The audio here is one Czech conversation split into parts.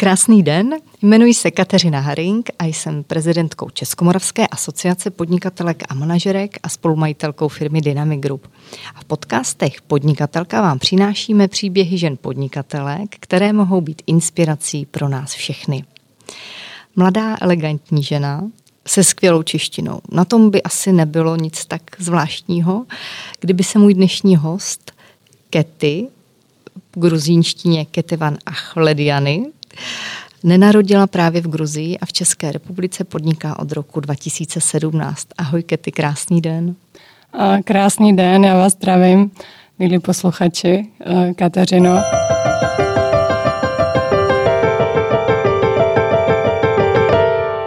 Krásný den, jmenuji se Kateřina Haring a jsem prezidentkou Českomoravské asociace podnikatelek a manažerek a spolumajitelkou firmy Dynamic Group. A v podcastech Podnikatelka vám přinášíme příběhy žen podnikatelek, které mohou být inspirací pro nás všechny. Mladá elegantní žena se skvělou češtinou. Na tom by asi nebylo nic tak zvláštního, kdyby se můj dnešní host Kety, gruzínštině Ketevan Achlediany, nenarodila právě v Gruzii a v České republice podniká od roku 2017. Ahoj Kety, krásný den. Krásný den, já vás zdravím, milí posluchači, eh, Kateřino.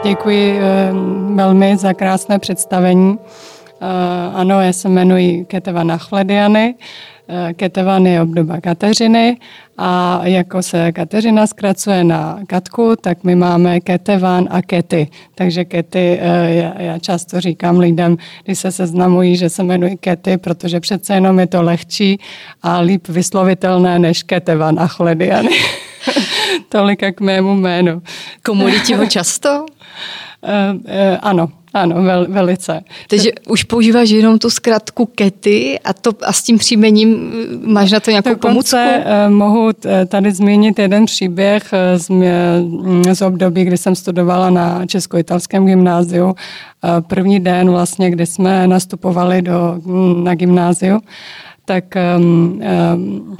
Děkuji eh, velmi za krásné představení. Eh, ano, já se jmenuji Keteva Chlediany. Eh, Ketevan je obdoba Kateřiny a jako se Kateřina zkracuje na Katku, tak my máme Ketevan a Kety. Takže Kety, já často říkám lidem, když se seznamují, že se jmenuji Kety, protože přece jenom je to lehčí a líp vyslovitelné než Ketevan a Chlediany. Tolika k mému jménu. Komunitě ho často? Uh, ano, ano, vel, velice. Takže už používáš jenom tu zkratku Kety a, to, a s tím příjmením máš na to nějakou pomůcku? Uh, mohu tady zmínit jeden příběh z, mm, z období, kdy jsem studovala na Česko-italském gymnáziu. První den vlastně, kdy jsme nastupovali do, mm, na gymnáziu, tak um, um,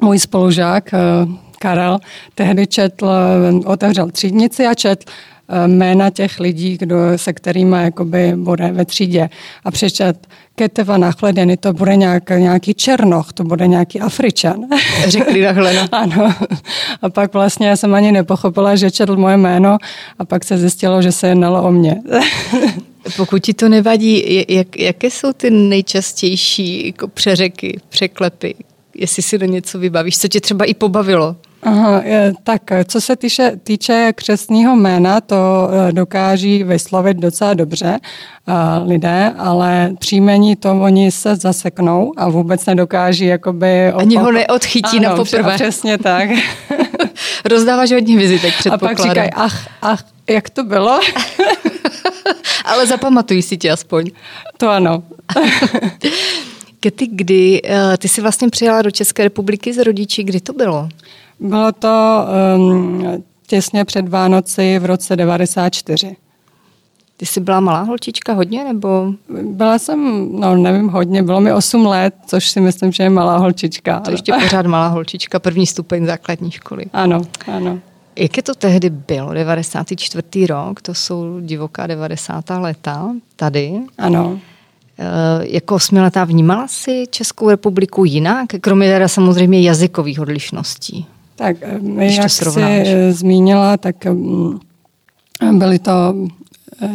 můj spolužák Karel tehdy četl, otevřel třídnici a četl eh, jména těch lidí, kdo, se kterými jakoby bude ve třídě. A přečet Keteva nachledeny, to bude nějak, nějaký Černoch, to bude nějaký Afričan. Řekli takhle, no. ano. A pak vlastně já jsem ani nepochopila, že četl moje jméno a pak se zjistilo, že se jednalo o mě. Pokud ti to nevadí, jak, jaké jsou ty nejčastější jako přeřeky, překlepy, jestli si do něco vybavíš, co tě třeba i pobavilo? Aha, tak co se týče, týče křesního jména, to eh, dokáží vyslovit docela dobře uh, lidé, ale příjmení to oni se zaseknou a vůbec nedokáží jakoby... Ani ho neodchytí ano, na poprvé. přesně tak. Rozdáváš hodně vizitek, předpokládám. A pak říkají, ach, ach, jak to bylo? ale zapamatují si tě aspoň. To ano. Kety, kdy uh, ty jsi vlastně přijela do České republiky z rodiči, kdy to bylo? Bylo to um, těsně před Vánoci v roce 94. Ty jsi byla malá holčička hodně, nebo? Byla jsem, no nevím hodně, bylo mi 8 let, což si myslím, že je malá holčička. To ještě pořád malá holčička, první stupeň základní školy. Ano, ano. Jak je to tehdy bylo? 94. rok, to jsou divoká 90. leta tady. Ano. E, jako osmiletá vnímala si Českou republiku jinak, kromě teda samozřejmě jazykových odlišností? Tak Když jak jsi eh, zmínila, tak mm, byly to eh,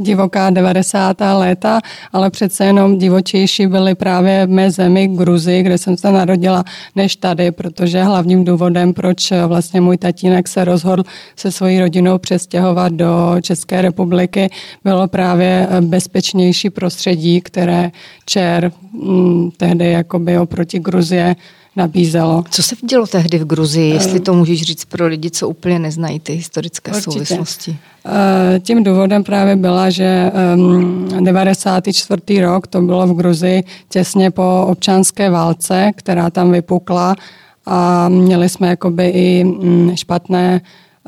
divoká 90. léta, ale přece jenom divočejší byly právě v mé zemi Gruzi, kde jsem se narodila, než tady, protože hlavním důvodem, proč vlastně můj tatínek se rozhodl se svojí rodinou přestěhovat do České republiky, bylo právě eh, bezpečnější prostředí, které Čer mm, tehdy jakoby oproti Gruzie nabízelo. Co se dělo tehdy v Gruzii, jestli to můžeš říct pro lidi, co úplně neznají ty historické Určitě. souvislosti? Eh, tím důvodem právě byla, že 94. Ehm, rok, to bylo v Gruzii těsně po občanské válce, která tam vypukla a měli jsme jakoby i mm, špatné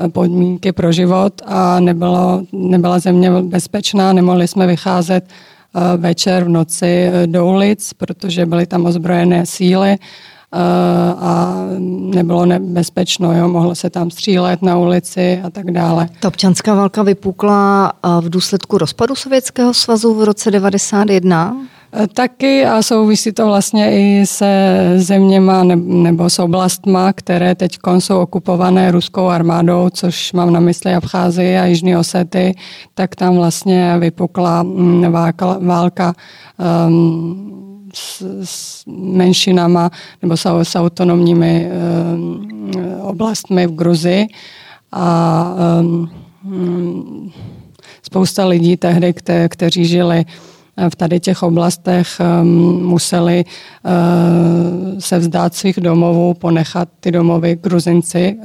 eh, podmínky pro život a nebylo, nebyla země bezpečná, nemohli jsme vycházet eh, večer v noci do ulic, protože byly tam ozbrojené síly a nebylo nebezpečno, jo, mohlo se tam střílet na ulici a tak dále. Ta občanská válka vypukla v důsledku rozpadu Sovětského svazu v roce 91? E, taky a souvisí to vlastně i se zeměma nebo s oblastma, které teď jsou okupované ruskou armádou, což mám na mysli Abcházii a Jižní Osety, tak tam vlastně vypukla mm, válka, válka um, s, s menšinama nebo s, s autonomními um, oblastmi v Gruzii. A um, spousta lidí tehdy, kte, kteří žili v tady těch oblastech museli se vzdát svých domovů, ponechat ty domovy Gruzinci,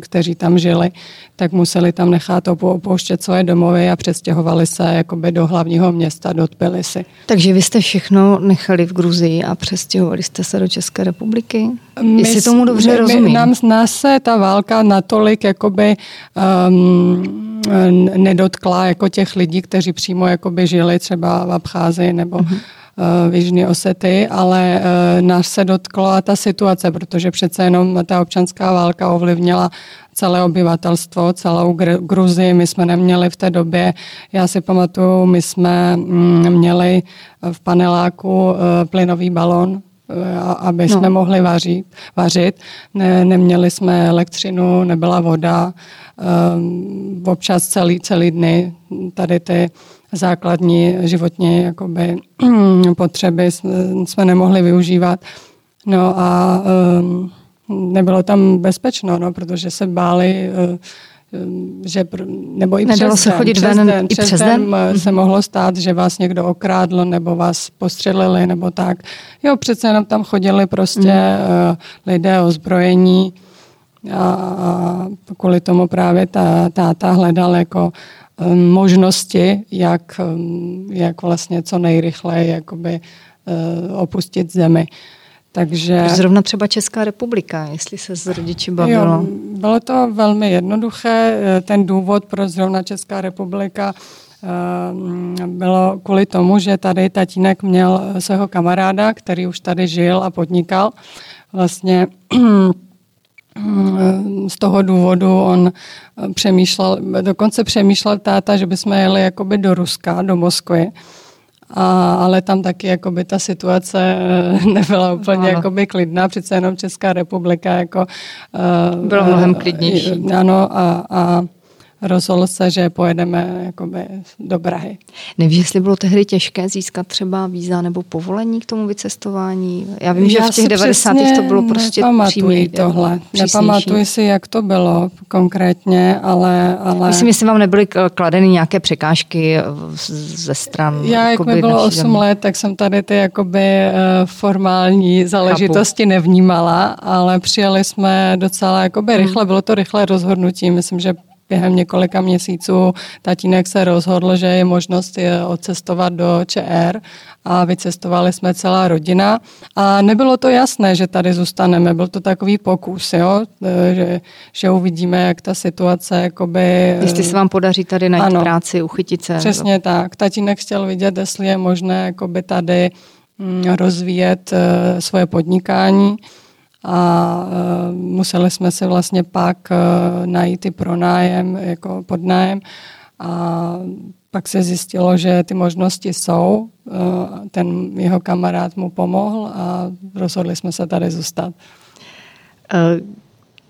kteří tam žili, tak museli tam nechat opouštět svoje domovy a přestěhovali se jakoby do hlavního města, do Tbilisi. Takže vy jste všechno nechali v Gruzii a přestěhovali jste se do České republiky? My, Jestli tomu dobře my, rozumím. Nám, nás se ta válka natolik jakoby um, nedotkla jako těch lidí, kteří přímo jakoby žili třeba v Abcházii nebo uh-huh v Jižní Osety, ale nás se dotkla ta situace, protože přece jenom ta občanská válka ovlivnila celé obyvatelstvo, celou Gruzii. My jsme neměli v té době, já si pamatuju, my jsme mm, měli v paneláku plynový balon, aby no. jsme mohli vařit. vařit. Ne, neměli jsme elektřinu, nebyla voda, um, občas celý, celý dny tady ty základní životní jakoby, potřeby jsme nemohli využívat. No a um, nebylo tam bezpečno, no, protože se báli uh, že nebo i Nedalo přes se chodit přes ven den, i přes, přes den, den? se mohlo stát, že vás někdo okrádl nebo vás postřelili nebo tak. Jo, přece jenom tam chodili prostě mm. lidé ozbrojení a, a kvůli tomu právě ta táta hledal jako um, možnosti, jak, um, jak vlastně co nejrychleji jakoby, uh, opustit zemi. Takže... Zrovna třeba Česká republika, jestli se s rodiči bavilo. Jo, bylo to velmi jednoduché. Ten důvod pro zrovna Česká republika eh, bylo kvůli tomu, že tady tatínek měl svého kamaráda, který už tady žil a podnikal. Vlastně z toho důvodu on přemýšlel, dokonce přemýšlel táta, že bychom jeli jakoby do Ruska, do Moskvy a, ale tam taky jakoby ta situace eh, nebyla úplně ano. jakoby klidná, přece jenom Česká republika jako... Uh, Bylo mnohem klidnější. Ano a, a rozhodl se, že pojedeme jakoby do Prahy. Nevíš, jestli bylo tehdy těžké získat třeba víza nebo povolení k tomu vycestování? Já vím, že Já v těch 90. to bylo prostě přímý, tohle. Nepamatuji si, jak to bylo konkrétně, ale... ale... Myslím, jestli vám nebyly kladeny nějaké překážky eh, ze stran... Já, jak mi bylo 8 let, tak jsem tady ty jakoby eh, formální záležitosti Chápu. nevnímala, ale přijeli jsme docela jakoby hmm. rychle, bylo to rychlé rozhodnutí. Myslím, že během několika měsíců tatínek se rozhodl, že je možnost je odcestovat do ČR a vycestovali jsme celá rodina a nebylo to jasné, že tady zůstaneme, byl to takový pokus, jo? E, že, že uvidíme, jak ta situace jakoby... Jestli se vám podaří tady najít ano, práci, uchytit se. Přesně no. tak. Tatínek chtěl vidět, jestli je možné jakoby tady mm, rozvíjet e, svoje podnikání a uh, museli jsme si vlastně pak uh, najít i pronájem, jako podnájem a pak se zjistilo, že ty možnosti jsou. Uh, ten jeho kamarád mu pomohl a rozhodli jsme se tady zůstat.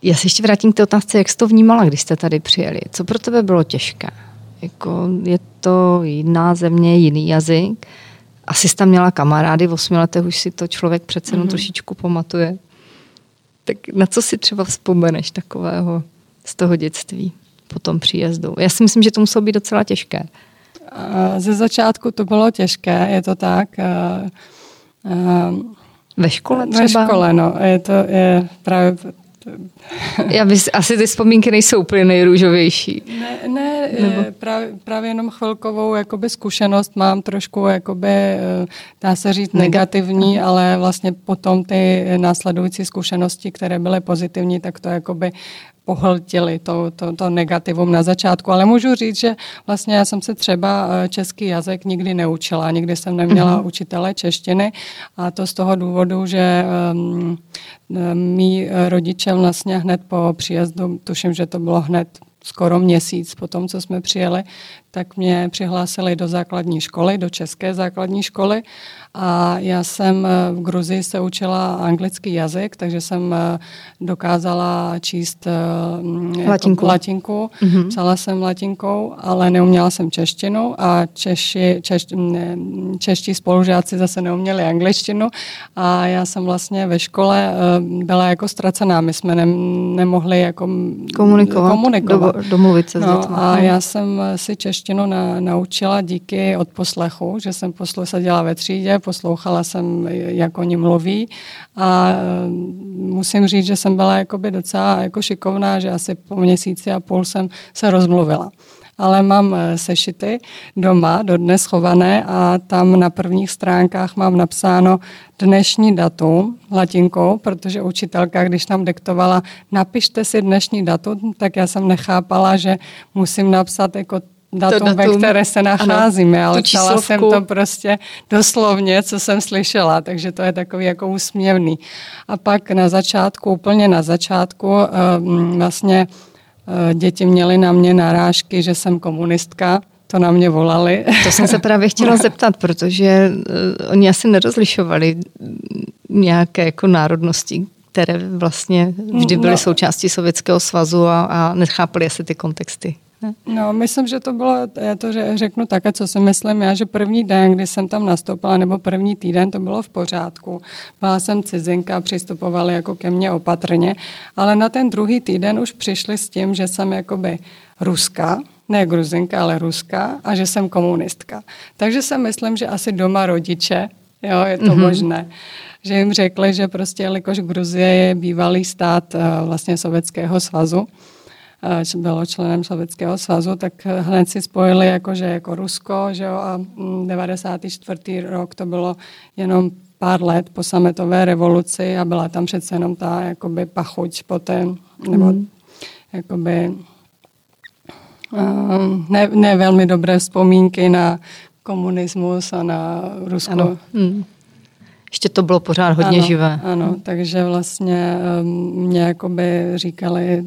Já se ještě vrátím k té otázce, jak jsi to vnímala, když jste tady přijeli. Co pro tebe bylo těžké? Jako je to jiná země, jiný jazyk. Asi jsi tam měla kamarády, v osmi letech už si to člověk přece jenom mm-hmm. trošičku pamatuje. Tak na co si třeba vzpomeneš takového z toho dětství po tom příjezdu? Já si myslím, že to muselo být docela těžké. Ze začátku to bylo těžké, je to tak. Ve škole třeba? Ve škole, no. Je to je právě já bys, asi ty vzpomínky nejsou úplně nejrůžovější. Ne, ne Nebo? právě, právě jenom chvilkovou jakoby zkušenost mám trošku, jakoby, eh, dá se říct, negativní, ale vlastně potom ty následující zkušenosti, které byly pozitivní, tak to jakoby pohltili to, to, to negativum na začátku. Ale můžu říct, že vlastně já jsem se třeba eh, český jazyk nikdy neučila. Nikdy jsem neměla mm-hmm. učitele češtiny a to z toho důvodu, že um, mý rodiče vlastně hned po příjezdu, tuším, že to bylo hned skoro měsíc po tom, co jsme přijeli, tak mě přihlásili do základní školy, do české základní školy a já jsem eh, v Gruzii se učila anglický jazyk, takže jsem eh, dokázala číst eh, latinku, latinku. Mm-hmm. psala jsem latinkou, ale neuměla jsem češtinu a Češi, češ, čeští spolužáci zase neuměli angličtinu a já jsem vlastně ve škole byla jako ztracená. My jsme ne, nemohli jako komunikovat, komunikovat. Do, domluvit se no, A já jsem si češtinu češtinu na, naučila díky odposlechu, že jsem poslu, seděla ve třídě, poslouchala jsem, jak oni mluví a musím říct, že jsem byla jakoby docela jako šikovná, že asi po měsíci a půl jsem se rozmluvila. Ale mám eh, sešity doma, dodnes schované a tam na prvních stránkách mám napsáno dnešní datum latinkou, protože učitelka, když nám diktovala, napište si dnešní datum, tak já jsem nechápala, že musím napsat jako datum, datum, ve které se nacházíme, ano, ale psala jsem to prostě doslovně, co jsem slyšela, takže to je takový jako úsměvný. A pak na začátku, úplně na začátku, eh, vlastně Eh, děti měly na mě narážky, že jsem komunistka, to na mě volali. To jsem se právě chtěla zeptat, protože uh, oni asi nerozlišovali nějaké jako národnosti, které vlastně vždy byly no. součástí Sovětského svazu a, a nechápali asi ty kontexty. No, myslím, že to bylo, já to řeknu také, co si myslím já, že první den, kdy jsem tam nastoupila, nebo první týden, to bylo v pořádku. Byla jsem cizinka, přistupovali jako ke mně opatrně, ale na ten druhý týden už přišli s tím, že jsem jakoby Ruska, ne gruzinka, ale Ruska a že jsem komunistka. Takže si myslím, že asi doma rodiče, jo, je to mm-hmm. možné že jim řekli, že prostě, jelikož Gruzie je bývalý stát uh, vlastně Sovětského svazu, bylo členem Sovětského svazu, tak hned si spojili jako, že jako Rusko, že jo, a 94. Mm, rok to bylo jenom pár let po sametové revoluci a byla tam přece jenom ta jakoby pachuť té, nebo mm. jakoby ne, ne velmi dobré vzpomínky na komunismus a na Rusko. Ano. Mm. Ještě to bylo pořád hodně ano, živé. Ano, takže vlastně mě jakoby říkali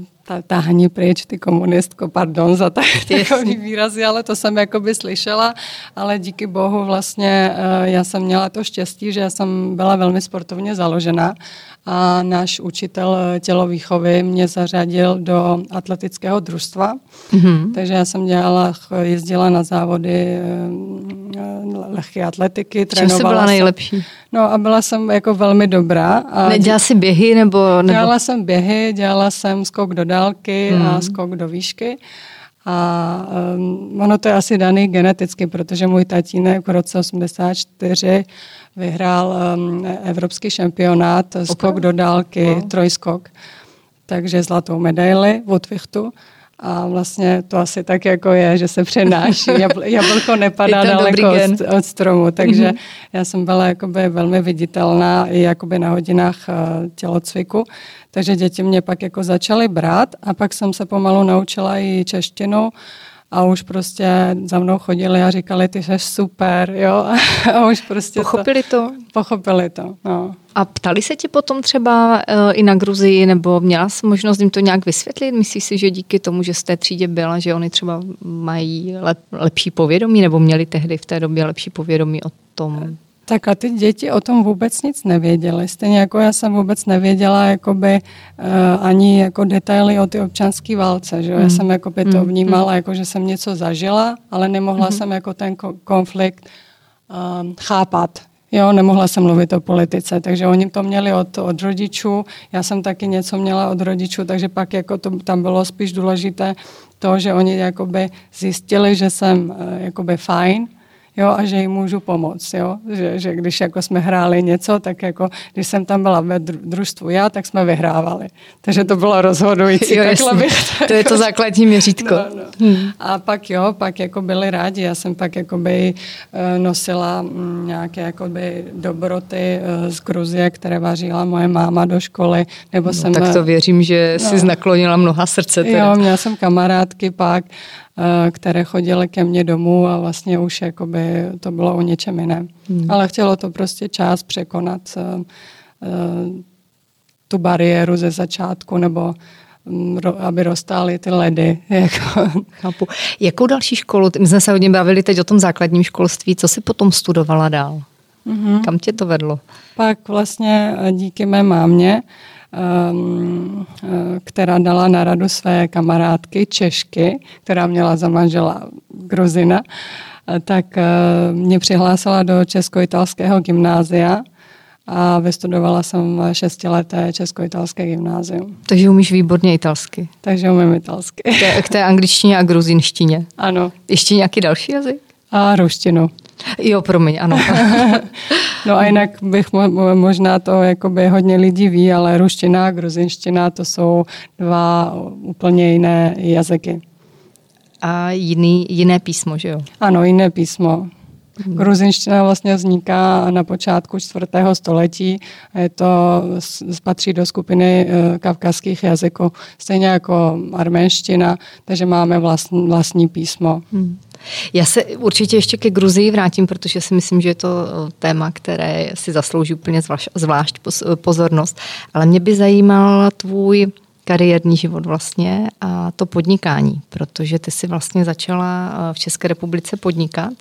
táhni pryč, ty komunistko, pardon za takový výrazy, ale to jsem jakoby slyšela, ale díky bohu vlastně eh, já jsem měla to štěstí, že já jsem byla velmi sportovně založená a náš učitel tělovýchovy mě zařadil do atletického družstva, mm-hmm. takže já jsem dělala, jezdila na závody eh, lehké atletiky, Čím jsi byla nejlepší? No a byla jsem jako velmi dobrá. A Nedělala jsi běhy nebo, nebo... Dělala jsem běhy, dělala jsem skok do dálky mm. a mhm. skok do výšky. A um, ono to je asi daný geneticky, protože můj tatínek v roce 84 vyhrál um, evropský šampionát, skok do dálky, no. trojskok, takže zlatou medaili v Utvichtu. A vlastně to asi tak jako je, že se přenáší. Jablko nepadá daleko od, od stromu, takže mm-hmm. já jsem byla jakoby velmi viditelná i jakoby na hodinách uh, tělocviku. Takže děti mě pak jako začaly brát a pak jsem se pomalu naučila i češtinu a už prostě za mnou chodili a říkali, ty jsi super, jo. A už prostě Pochopili to? to? Pochopili to, no. A ptali se ti potom třeba uh, i na Gruzii, nebo měla jsi možnost jim to nějak vysvětlit? Myslíš si, že díky tomu, že z té třídě byla, že oni třeba mají lep, lepší povědomí, nebo měli tehdy v té době lepší povědomí o tom? Tak a ty děti o tom vůbec nic nevěděly. Stejně jako já jsem vůbec nevěděla jakoby, uh, ani jako detaily o ty občanské válce. Že? Mm. Já jsem jakoby to mm. vnímala, mm. jako, že jsem něco zažila, ale nemohla mm. jsem jako ten konflikt um, chápat. Jo, nemohla jsem mluvit o politice, takže oni to měli od, od rodičů, já jsem taky něco měla od rodičů, takže pak jako to, tam bylo spíš důležité to, že oni jakoby zjistili, že jsem uh, jakoby fajn, jo, a že jim můžu pomoct, jo, že, že když jako jsme hráli něco, tak jako když jsem tam byla ve družstvu já, tak jsme vyhrávali. Takže to bylo rozhodující. Jo, bych, to, to je to základní měřítko. No, no. Hmm. A pak jo, pak jako byli rádi, já jsem pak jako by eh, nosila mm, nějaké jako by dobroty eh, z Gruzie, které vařila moje máma do školy, nebo no, jsem... Tak to věřím, že no, jsi naklonila mnoha srdce. Teda. Jo, měla jsem kamarádky pak, Eh, které chodily ke mně domů a vlastně už jakoby to bylo o něčem jiném. Hmm. Ale chtělo to prostě čas překonat eh, eh, tu bariéru ze začátku nebo mm, aby roztály ty ledy. Jako. Chápu. Jakou další školu? My jsme se hodně bavili teď o tom základním školství. Co jsi potom studovala dál? Mm-hmm. Kam tě to vedlo? Pak vlastně díky mé mámě eh, která dala na radu své kamarádky Češky, která měla za manžela Gruzina, eh, tak eh, mě přihlásila do Česko-italského gymnázia a vystudovala jsem šestileté česko-italské gymnázium. Takže umíš výborně italsky. Takže umím italsky. K té, k té angličtině a gruzinštině. Ano. Ještě nějaký další jazyk? A ruštinu. Jo, promiň, ano. no a jinak bych mo- možná to jakoby hodně lidí ví, ale ruština a gruzinština to jsou dva úplně jiné jazyky. A jiný, jiné písmo, že jo? Ano, jiné písmo. Gruzinština vlastně vzniká na počátku čtvrtého století. Je to, patří do skupiny eh, kavkazských jazyků, stejně jako arménština, takže máme vlastní, vlastní písmo. Hmm. Já se určitě ještě ke Gruzii vrátím, protože si myslím, že je to eh, téma, které si zaslouží úplně zvlášť, zvlášť pozornost. Ale mě by zajímal tvůj kariérní život vlastně a to podnikání, protože ty si vlastně začala eh, v České republice podnikat.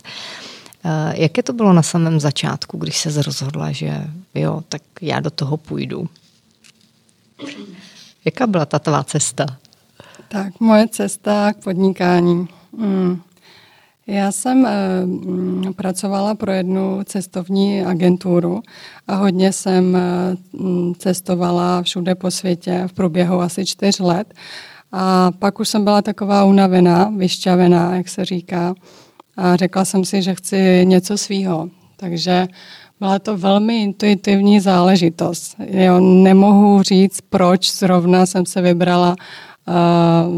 Eh, jaké to bylo na samém začátku, když se rozhodla, že jo, tak já do toho půjdu? Jaká byla ta tvá cesta? Tak moje cesta k podnikání. Hmm. Já jsem e, pracovala pro jednu cestovní agenturu a hodně jsem e, cestovala všude po světě v průběhu asi čtyř let. A pak už jsem byla taková unavená, vyšťavená, jak se říká. A řekla jsem si, že chci něco svýho. Takže byla to velmi intuitivní záležitost. Jo, nemohu říct, proč zrovna jsem se vybrala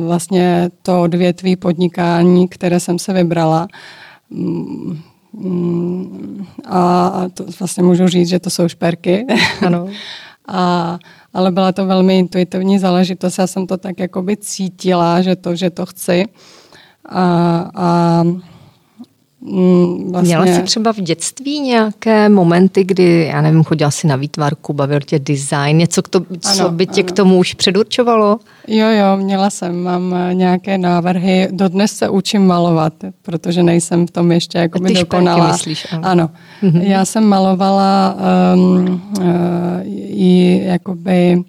vlastně to odvětví podnikání, které jsem se vybrala. Mm, a to vlastně můžu říct, že to jsou šperky. Ano. a, ale byla to velmi intuitivní záležitost. Já jsem to tak jakoby cítila, že to, že to chci. A, a Mm, vlastně... Měla jsi třeba v dětství nějaké momenty, kdy, já nevím, chodila si na výtvarku, bavil tě design, něco, to, co ano, by tě ano. k tomu už předurčovalo? Jo, jo, měla jsem, mám eh, nějaké návrhy, dodnes se učím malovat, protože nejsem v tom ještě jako by dokonalá. myslíš, ale... Ano, mm-hmm. já jsem malovala um, uh, i jakoby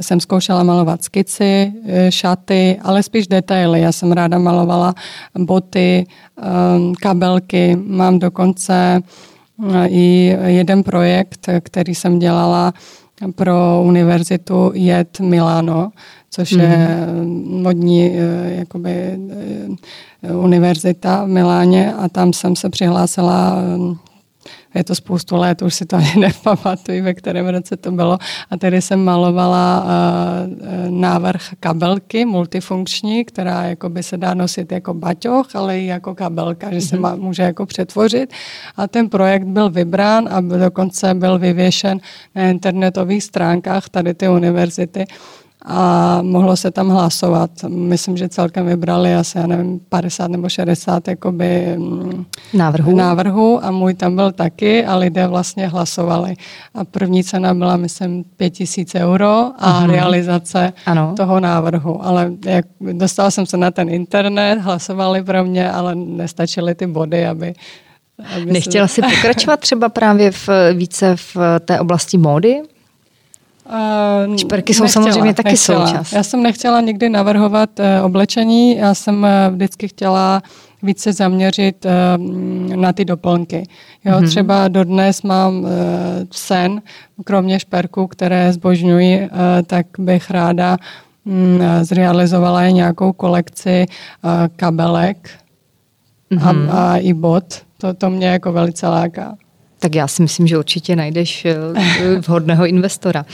jsem zkoušela malovat skici, eh, šaty, ale spíš detaily. Já jsem ráda malovala boty, um, kabelky. Mám dokonce uh, i jeden projekt, který jsem dělala pro univerzitu JET Milano, což mm-hmm. je mhm. modní uh, jakoby, univerzita v Miláně a tam jsem se přihlásila je to spoustu let, už si to ani nepamatuji, ve kterém roce to bylo. A tady jsem malovala uh, návrh kabelky multifunkční, která jako by se dá nosit jako baťoch, ale i jako kabelka, že se mhm. má, může jako přetvořit. A ten projekt byl vybrán a dokonce byl vyvěšen na internetových stránkách tady ty univerzity a mohlo se tam hlasovat. Myslím, že celkem vybrali asi, já nevím, 50 nebo 60 jakoby mm, návrhů. návrhů a můj tam byl taky a lidé vlastně hlasovali. A první cena byla, myslím, 5000 euro a uh-huh. realizace ano. toho návrhu. Ale jak, dostala jsem se na ten internet, hlasovali pro mě, ale nestačily ty body, aby aby Nechtěla se... si pokračovat třeba právě v, více v té oblasti módy? Uh, Šperky jsou nechtěla, samozřejmě taky nechtěla. součást. Já jsem nechtěla nikdy navrhovat uh, oblečení, já jsem uh, vždycky chtěla více zaměřit uh, na ty doplňky. Jo, mm-hmm. Třeba dodnes mám uh, sen, kromě šperků, které zbožňuji, uh, tak bych ráda um, zrealizovala nějakou kolekci uh, kabelek mm-hmm. a, a i bot. To, to mě jako velice láká. Tak já si myslím, že určitě najdeš eh, vhodného investora.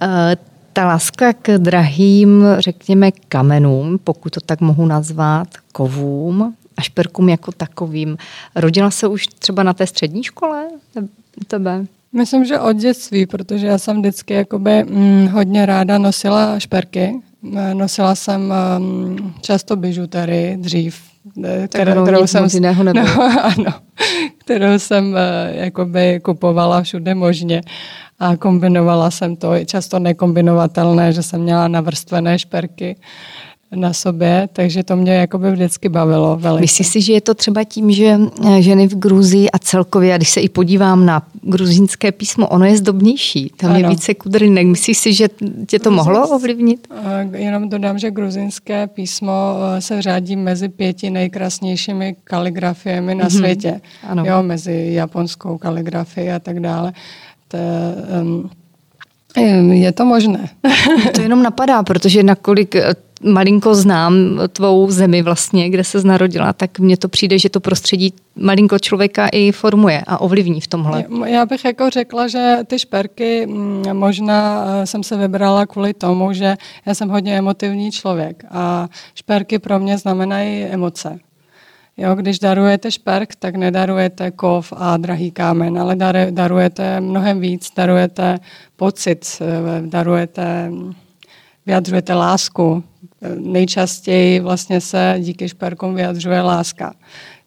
Eh, ta láska k drahým, řekněme, kamenům, pokud to tak mohu nazvat, kovům a šperkům jako takovým, rodila se už třeba na té střední škole tebe? Myslím, že od dětství, protože já jsem vždycky jakoby, hm, hodně ráda nosila šperky. Eh, nosila jsem hm, často bižutery dřív, kterou, kterou jsem, jiného no, ano, kterou jsem eh, jakoby kupovala všude možně a kombinovala jsem to, často nekombinovatelné, že jsem měla navrstvené šperky na sobě, takže to mě jakoby vždycky bavilo velice. Myslíš si, že je to třeba tím, že eh, ženy v Gruzii a celkově, a když se i podívám na gruzínské písmo, ono je zdobnější, tam ano. je více kudrinek. Myslíš si, že tě to mohlo ovlivnit? Eh, jenom dodám, že gruzínské písmo eh, se řádí mezi pěti nejkrásnějšími kaligrafiemi na mm-hmm. světě. Ano. Jo, mezi japonskou kaligrafií a tak dále. To, um, je to možné. to jenom napadá, protože nakolik malinko znám tvou zemi vlastně, kde se narodila, tak mně to přijde, že to prostředí malinko člověka i formuje a ovlivní v tomhle. Já bych jako řekla, že ty šperky mm, možná eh, jsem se vybrala kvůli tomu, že já jsem hodně emotivní člověk a šperky pro mě znamenají emoce. Jo, když darujete šperk, tak nedarujete kov a drahý kámen, ale darujete mnohem víc, darujete pocit, eh, darujete, vyjadřujete lásku. Nejčastěji vlastně se díky šperkům vyjadřuje láska.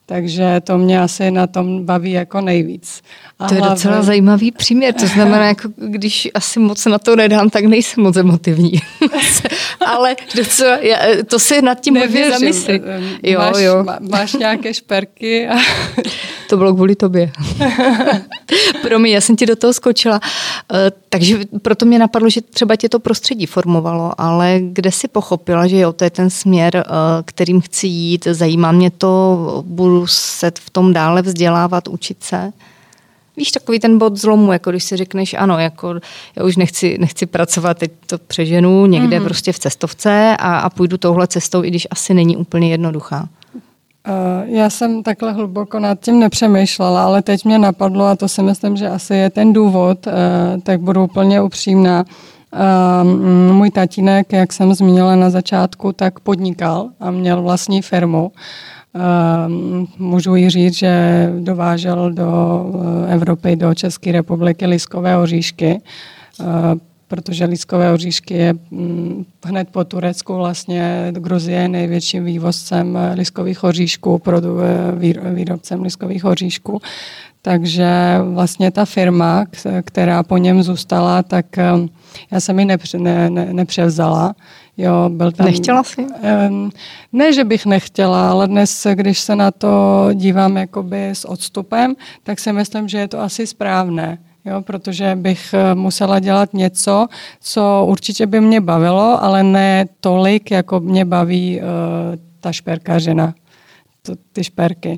Takže to mě asi na tom baví jako nejvíc. A to je hlavně... docela zajímavý příměr, to znamená, jako když asi moc na to nedám, tak nejsem moc emotivní. Ale docela, já, to si nad tím hodně zamyslí. Jo, máš, jo. Má, máš nějaké šperky? A... to bylo kvůli tobě. Promiň, já jsem ti do toho skočila. Eh, takže proto mě napadlo, že třeba tě to prostředí formovalo, ale kde si pochopila, že jo, to je ten směr, eh, kterým chci jít, zajímá mě to, budu se v tom dále vzdělávat, učit se? Víš, takový ten bod zlomu, jako když si řekneš, ano, jako já už nechci, nechci pracovat, teď to přeženu někde mm-hmm. prostě v cestovce a, a půjdu touhle cestou, i když asi není úplně jednoduchá. Uh, já jsem takhle hluboko nad tím nepřemýšlela, ale teď mě napadlo, a to si myslím, že asi je ten důvod, uh, tak budu úplně upřímná. Uh, můj tatínek, jak jsem zmínila na začátku, tak podnikal a měl vlastní firmu. Ehm, můžu ji říct, že dovážel do eh, Evropy, do České republiky liskové oříšky, eh, protože liskové oříšky je mm, hned po Turecku vlastně Gruzie je největším vývozcem liskových oříšků, výrobcem liskových oříšků. Takže vlastně ta firma, která po něm zůstala, tak já jsem ji nepře, ne, ne, nepřevzala. Jo, byl tam, Nechtěla jsi? Ne, že bych nechtěla, ale dnes, když se na to dívám jakoby s odstupem, tak si myslím, že je to asi správné. Jo, protože bych eh, musela dělat něco, co určitě by mě bavilo, ale ne tolik, jako mě baví uh, ta šperkařina, to, ty šperky.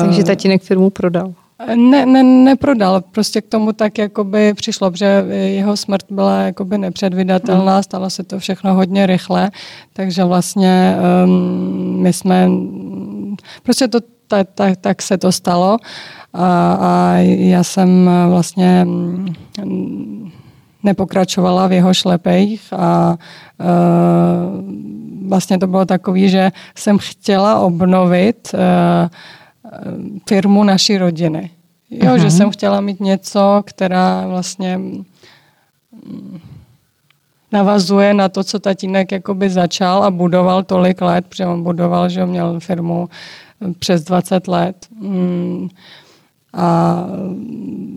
Takže tatínek firmu prodal? Ne, ne, neprodal, prostě k tomu tak jakoby přišlo, protože jeho smrt byla jakoby nepředvydatelná, mm. stalo se to všechno hodně rychle, takže vlastně um, my jsme, prostě to tak, tak, tak se to stalo a, a já jsem vlastně um, nepokračovala v jeho šlepejch a uh, vlastně to bylo takový, že jsem chtěla obnovit uh, firmu naší rodiny. Jo, uh-huh. že mhm. jsem chtěla mít něco, která vlastně mm, navazuje na to, co tatínek jakoby začal a budoval tolik let, protože on budoval, že měl firmu přes 20 let. Mm, a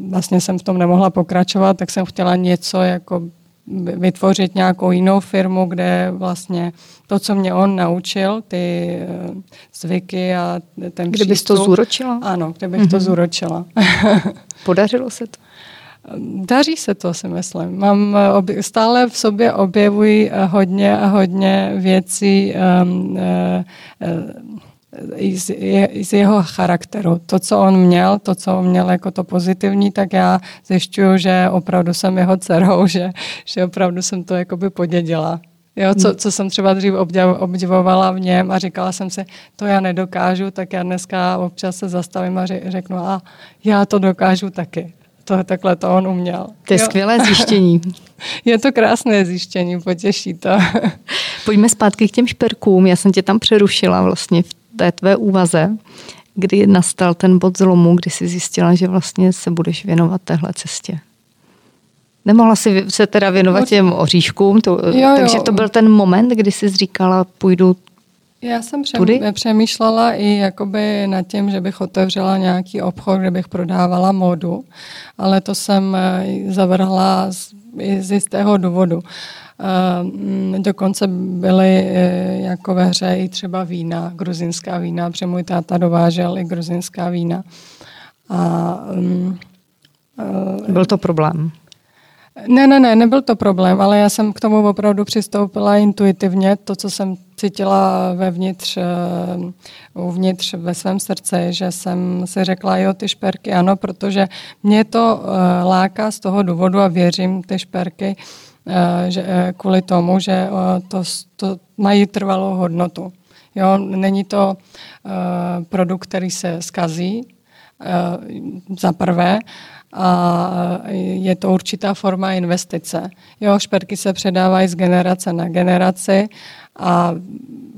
vlastně jsem v tom nemohla pokračovat, tak jsem chtěla něco jako vytvořit nějakou jinou firmu, kde vlastně to, co mě on naučil, ty eh, zvyky a ten Kde bys to zúročila? Ano, kde bych mm-hmm. to mhm. zúročila. Podařilo se to? Daří se to, si myslím. Mám eh, stále v sobě objevují eh, hodně a hodně věcí um, uh, uh, i z, je, z jeho charakteru. To, co on měl, to, co on měl jako to pozitivní, tak já zjišťuju, že opravdu jsem jeho dcerou, že, že opravdu jsem to jakoby podědila. Jo, co, co jsem třeba dřív obdivovala v něm a říkala jsem si, to já nedokážu, tak já dneska občas se zastavím a řeknu, a já to dokážu taky. To, takhle to on uměl. To je jo. skvělé zjištění. je to krásné zjištění, potěší to. Pojďme zpátky k těm šperkům. Já jsem tě tam přerušila vlastně v té tvé úvaze, kdy nastal ten bod zlomu, kdy jsi zjistila, že vlastně se budeš věnovat téhle cestě? Nemohla si se teda věnovat no, těm oříškům, to, jo, takže jo. to byl ten moment, kdy jsi říkala, půjdu já jsem tudy? přemýšlela i jakoby nad tím, že bych otevřela nějaký obchod, kde bych prodávala módu, ale to jsem eh, zavrhla z, z jistého důvodu. Mm, dokonce byly e, jako ve hře i třeba vína, gruzinská vína, protože můj táta dovážel i gruzinská vína. A, Byl to problém? Ne, ne, ne, nebyl to problém, ale já jsem k tomu opravdu přistoupila intuitivně. To, co jsem cítila vevnitř, eh, uvnitř ve svém srdci, že jsem si řekla, jo, ty šperky, ano, protože mě to eh, láká z toho důvodu a věřím ty šperky, eh, že kvůli tomu, že to, to mají trvalou hodnotu. Jo, není to produkt, který se skazí, za prvé, a je to určitá forma investice. Jo, šperky se předávají z generace na generaci a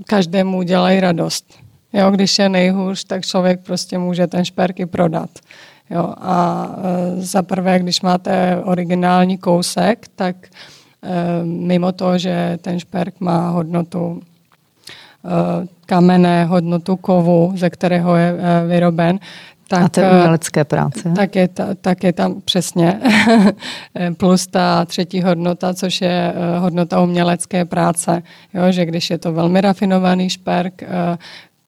každému dělají radost. Jo, když je nejhůř, tak člověk prostě může ten šperky prodat. Jo, a e, za prvé, když máte originální kousek, tak e, mimo to, že ten šperk má hodnotu e, kamene, hodnotu kovu, ze kterého je vyroben, tak, a té umělecké práce. Tak je, tak je tam přesně plus ta třetí hodnota, což je hodnota umělecké práce. Jo, že když je to velmi rafinovaný šperk,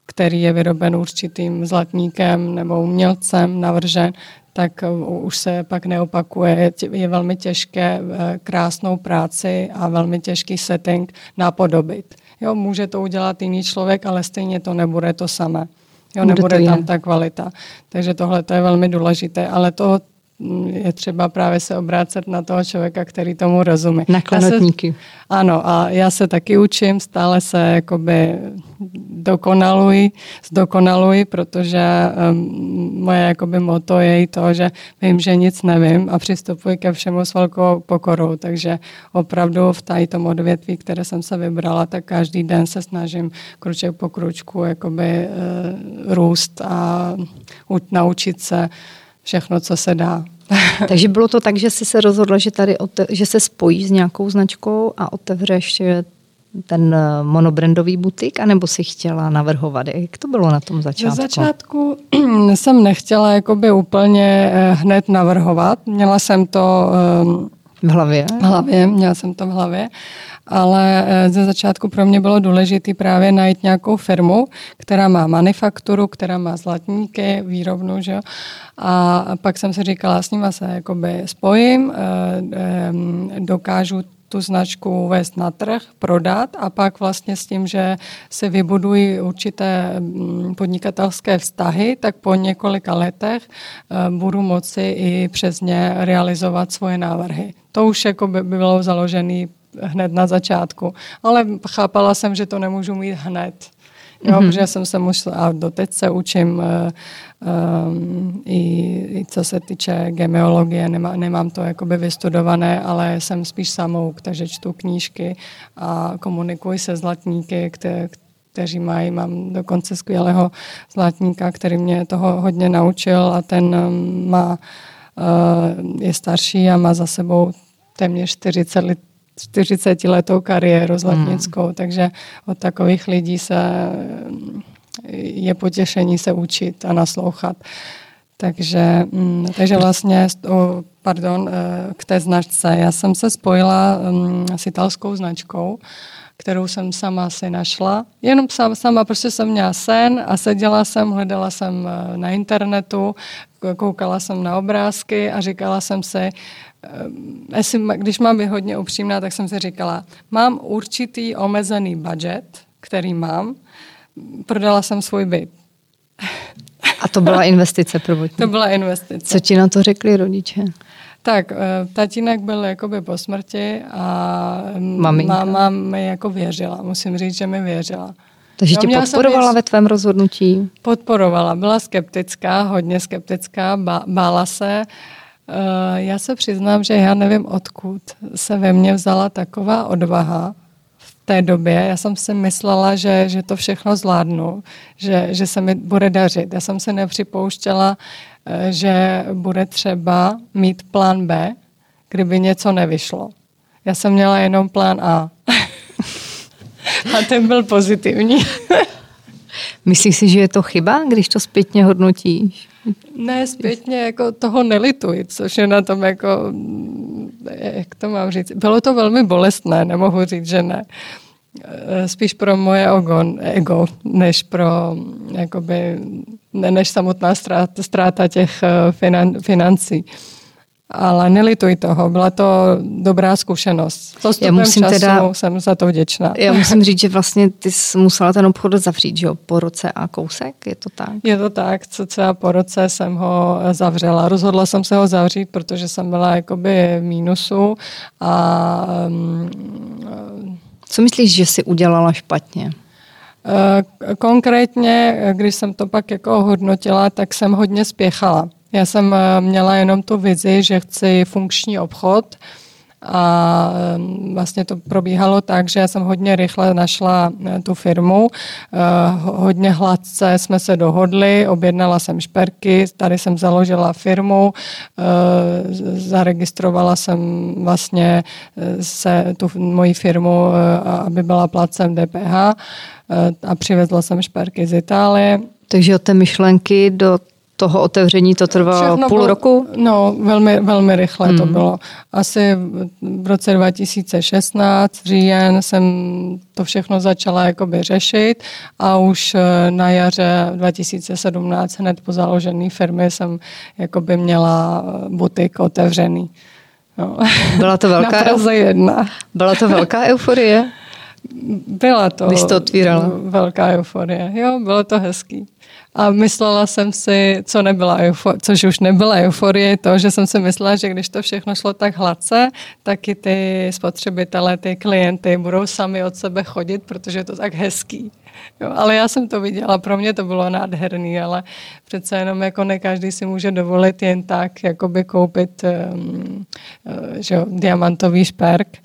který je vyroben určitým zlatníkem nebo umělcem navržen, tak eh, už se pak neopakuje. Je velmi těžké krásnou práci a velmi těžký setting napodobit. Jo, může to udělat jiný člověk, ale stejně to nebude to samé. Jo, nebude tam ta kvalita. Takže tohle to je velmi důležité, ale to je třeba právě se obrácet na toho člověka, který tomu rozumí. Na klenotníky. Ano, a já se taky učím, stále se jakoby dokonaluji, zdokonaluji, protože um, moje jakoby moto je i to, že vím, že nic nevím a přistupuji ke všemu s velkou pokorou, takže opravdu v tady tom odvětví, které jsem se vybrala, tak každý den se snažím kruček po kručku jakoby uh, růst a uh, naučit se všechno, co se dá. Takže bylo to tak, že jsi se rozhodla, že, tady ote- že se spojíš s nějakou značkou a otevřeš eh, ten eh, monobrandový butik, anebo si chtěla navrhovat? Jak to bylo na tom začátku? Na začátku jsem nechtěla jakoby úplně eh, hned navrhovat. Měla jsem to v hlavě. V hlavě, měla jsem to v hlavě ale eh, ze začátku pro mě bylo důležité právě najít nějakou firmu, která má manufakturu, která má zlatníky, výrobnu, že? A pak jsem si říkala, s nima se jakoby spojím, eh, eh, dokážu tu značku uvést na trh, prodat a pak vlastně s tím, že se vybudují určité mm, podnikatelské vztahy, tak po několika letech budu moci i přes ně realizovat svoje návrhy. To už jako by bylo založené hned na začátku. Ale chápala jsem, že to nemůžu mít hned. Jo, mm-hmm. protože jsem se musela, a doteď se učím uh, um, i, i co se týče gemeologie, nemá, nemám to jakoby vystudované, ale jsem spíš samouk, takže čtu knížky a komunikuji se zlatníky, které, kteří mají, mám dokonce skvělého zlatníka, který mě toho hodně naučil a ten um, má, uh, je starší a má za sebou téměř 40 let 40 letou kariéru zlatnickou, hmm. takže od takových lidí se je potěšení se učit a naslouchat. Takže, mm, takže vlastně, pardon, eh, k té značce. Já jsem se spojila mm, s italskou značkou, kterou jsem sama si našla. Jenom sama, sama prostě jsem měla sen a seděla jsem, hledala jsem eh, na internetu, koukala jsem na obrázky a říkala jsem si, jestli, když mám být hodně upřímná, tak jsem si říkala, mám určitý omezený budget, který mám, prodala jsem svůj byt. A to byla investice prvotní? To byla investice. Co ti na to řekli rodiče? Tak, eh, tatínek byl jakoby po smrti a Maminka. máma mi jako věřila. Musím říct, že mi věřila. Takže no, tě podporovala ve tvém rozhodnutí? Podporovala, byla skeptická, hodně skeptická, bála se, já se přiznám, že já nevím, odkud se ve mně vzala taková odvaha v té době. Já jsem si myslela, že, že to všechno zvládnu, že, že se mi bude dařit. Já jsem se nepřipouštěla, eh, že bude třeba mít plán B, kdyby něco nevyšlo. Já jsem měla jenom plán A. A ten byl pozitivní. Myslíš si, že je to chyba, když to zpětně hodnotíš? Ne, zpětně jako toho nelituji, což je na tom jako, jak to mám říct, bylo to velmi bolestné, nemohu říct, že ne. Spíš pro moje ogon, ego, než pro, jakoby, ne, než samotná ztráta, ztráta těch eh, finan, financí. Ale nelituj toho, byla to dobrá zkušenost. já musím času teda, jsem za to vděčná. Já musím říct, že vlastně ty jsi musela ten obchod zavřít, že jo, po roce a kousek, je to tak? Je to tak, co třeba po roce jsem ho zavřela. Rozhodla jsem se ho zavřít, protože jsem byla jakoby v mínusu a... Um, co myslíš, že jsi udělala špatně? Uh, konkrétně, když jsem to pak jako hodnotila, tak jsem hodně spěchala. Já jsem eh, měla jenom tu vizi, že chci funkční obchod a eh, vlastně to probíhalo tak, že já jsem hodně rychle našla eh, tu firmu, hodně hladce jsme se dohodli, objednala jsem šperky, tady jsem založila firmu, zaregistrovala jsem vlastně se tu moji firmu, aby byla placem DPH a přivezla jsem šperky z Itálie. Takže od té myšlenky do toho otevření to trvalo Všechno půl bylo, roku? No, velmi, velmi rychle mm. to hmm. bylo. Asi v roce 2016, říjen, jsem to všechno začala jakoby řešit a už eh, na jaře 2017, hned po založení firmy, jsem jakoby měla eh, butik otevřený. No. Byla to velká, na jedna. Byla to velká euforie? Byla to, Když to otvírala. velká euforie. Jo, bylo to hezký. A myslela jsem si, co nebyla euforie, což už nebyla euforie, to, že jsem si myslela, že když to všechno šlo tak hladce, tak i ty spotřebitelé, ty klienty budou sami od sebe chodit, protože je to tak hezký. Jo, ale já jsem to viděla, pro mě to bylo nádherný, ale přece jenom jako ne každý si může dovolit jen tak jakoby koupit um, že jo, diamantový šperk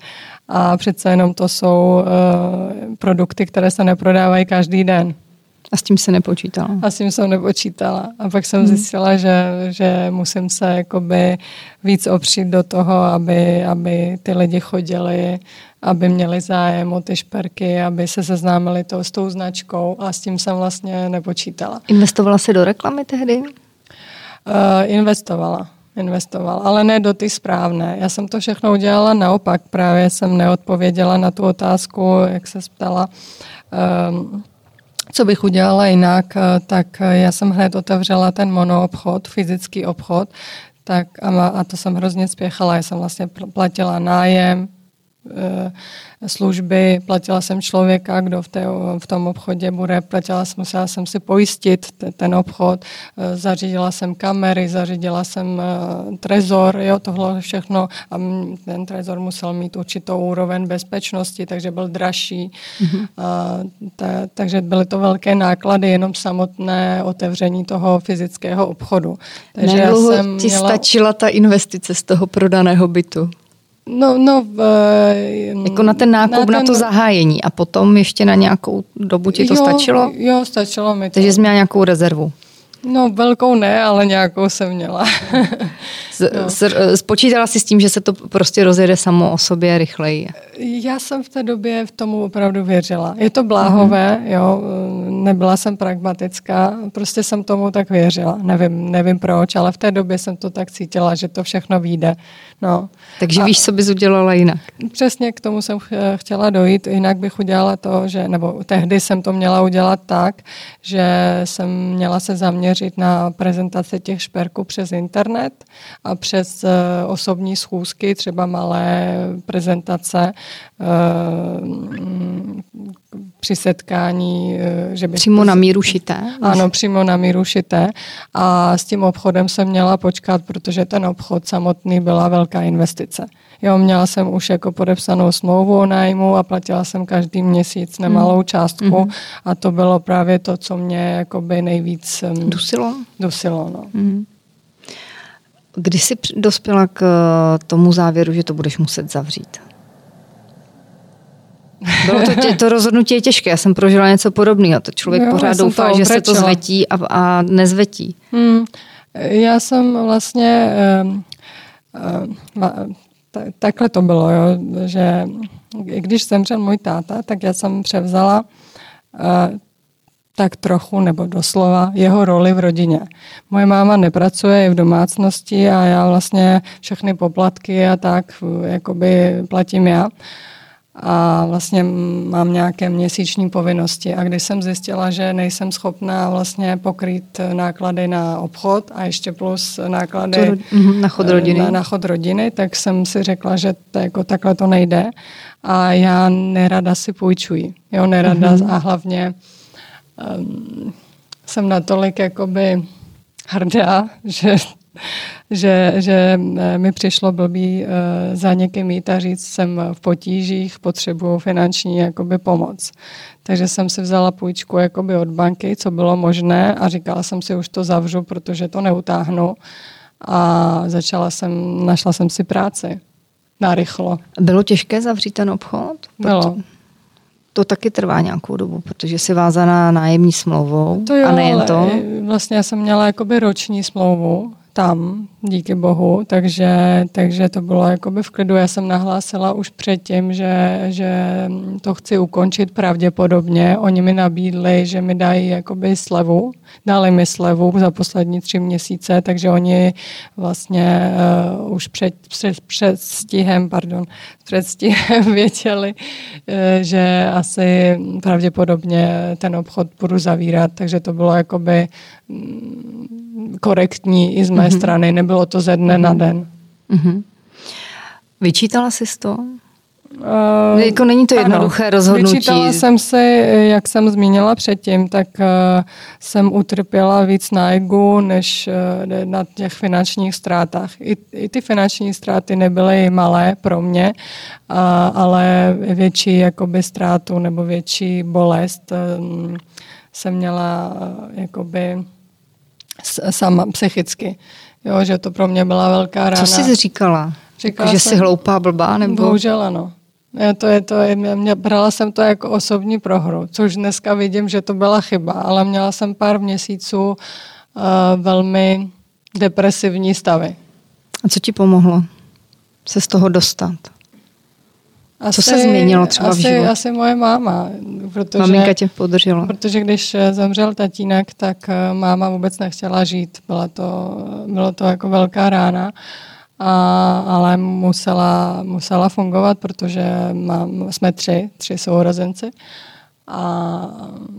a přece jenom to jsou uh, produkty, které se neprodávají každý den. A s tím se nepočítala? A s tím jsem nepočítala. A pak jsem hmm. zjistila, že, že musím se jakoby víc opřít do toho, aby, aby ty lidi chodili, aby měli zájem o ty šperky, aby se seznámili to, s tou značkou a s tím jsem vlastně nepočítala. Investovala jsi do reklamy tehdy? Uh, investovala investovala, ale ne do ty správné. Já jsem to všechno udělala naopak, právě jsem neodpověděla na tu otázku, jak se ptala. Um, co bych udělala jinak, eh, tak eh, já jsem hned otevřela ten monoobchod, fyzický obchod, tak a, a to jsem hrozně spěchala. Já jsem vlastně platila nájem, Eh, služby, platila jsem člověka, kdo v, té, v tom obchodě bude, platila jsem, musela jsem si pojistit ten obchod, eh, zařídila jsem kamery, zařídila jsem eh, trezor, jo, tohle všechno a ten trezor musel mít určitou úroveň bezpečnosti, takže byl dražší. Mm-hmm. A, ta, takže byly to velké náklady, jenom samotné otevření toho fyzického obchodu. Takže já jsem ti měla... stačila ta investice z toho prodaného bytu? No, no, v, jako na ten nákup, na, ten, na to zahájení a potom ještě na nějakou dobu ti to jo, stačilo? Jo, stačilo mi to. Takže jsi měla nějakou rezervu? No velkou ne, ale nějakou jsem měla. no. Spočítala si s tím, že se to prostě rozjede samo o sobě rychleji? Já jsem v té době v tomu opravdu věřila. Je to bláhové, uh-huh. jo, nebyla jsem pragmatická, prostě jsem tomu tak věřila. Nevím, nevím proč, ale v té době jsem to tak cítila, že to všechno vyjde. No. Takže A víš, co bys udělala jinak? Přesně k tomu jsem chtěla dojít, jinak bych udělala to, že, nebo tehdy jsem to měla udělat tak, že jsem měla se zaměřit na prezentaci těch šperků přes internet a přes uh, osobní schůzky, třeba malé prezentace, uh, při setkání, uh, že by... Přímo na míru šité? Ano, přímo na míru šité. A s tím obchodem jsem měla počkat, protože ten obchod samotný byla velká investice. Jo, měla jsem už jako podepsanou smlouvu o nájmu a platila jsem každý měsíc nemalou mm. částku mm. a to bylo právě to, co mě jakoby nejvíc... Dusilo? Dusilo, no. Mm. Kdy jsi dospěla k eh, tomu závěru, že to budeš muset zavřít? Bylo to, tě, to rozhodnutí je těžké, já jsem prožila něco podobného. To člověk jo, pořád doufá, že se to zvetí a, a nezvetí. Hmm. Já jsem vlastně... Um, um, takhle to bylo, jo, že když zemřel můj táta, tak já jsem převzala uh, tak trochu nebo doslova jeho roli v rodině. Moje máma nepracuje v domácnosti a já vlastně všechny poplatky a tak jakoby platím já. A vlastně mám nějaké měsíční povinnosti. A když jsem zjistila, že nejsem schopná vlastně pokrýt náklady na obchod a ještě plus náklady mhm, na chod rodiny, na, na chod rodiny tak jsem si řekla, že to jako takhle to nejde a já nerada si půjčuji. Jo, nerada mm-hmm. a hlavně um, jsem natolik jakoby hrdá, že že, že eh, mi přišlo blbý uh, za někým jít a říct, jsem v potížích, potřebuju finanční jakoby pomoc. Takže jsem si vzala půjčku jakoby od banky, co bylo možné a říkala jsem si, už to zavřu, protože to neutáhnu. A začala jsem, našla jsem si práci. Narychlo. Bylo těžké zavřít ten obchod? Bylo. To taky trvá nějakou dobu, protože jsi vázaná nájemní smlouvou to jo, a nejen to. Vlastně já jsem měla jakoby roční smlouvu, tam, díky bohu, takže, takže to bylo jakoby v klidu. Já jsem nahlásila už předtím, že, že to chci ukončit pravděpodobně. Oni mi nabídli, že mi dají jakoby slevu, dali mi slevu za poslední tři měsíce, takže oni vlastně uh, už před, před, před stihem, pardon, před stihem věděli, uh, že asi pravděpodobně ten obchod budu zavírat, takže to bylo jakoby mm, korektní i z mé mm-hmm. strany, nebylo to ze dne mm-hmm. na mhm. den. Mm-hmm. Vyčítala jsi to? Uh, jako není to jednoduché ano, rozhodnutí. Vyčítala jsem si, jak jsem zmínila předtím, tak uh, jsem utrpěla víc na egu, než uh, na těch finančních ztrátách. I, I ty finanční ztráty nebyly malé pro mě, uh, ale větší jakoby ztrátu nebo větší bolest uh, jsem měla uh, jakoby sama psychicky. Jo, že to pro mě byla velká rána. Co jsi říkala? Říkala že jsem, jsi hloupá, blbá? Nebo? Bohužel ano. Já to je to, mě, brala jsem to jako osobní prohru, což dneska vidím, že to byla chyba, ale měla jsem pár měsíců uh, velmi depresivní stavy. A co ti pomohlo se z toho dostat? Asi, Co se změnilo třeba asi, v životě? Asi moje máma. Protože, Maminka tě podržela. Protože když eh, zemřel tatínek, tak eh, máma vůbec nechtěla žít. Byla to, bylo to jako velká rána. A, ale musela, musela fungovat, protože mám, jsme tři, tři sourozenci a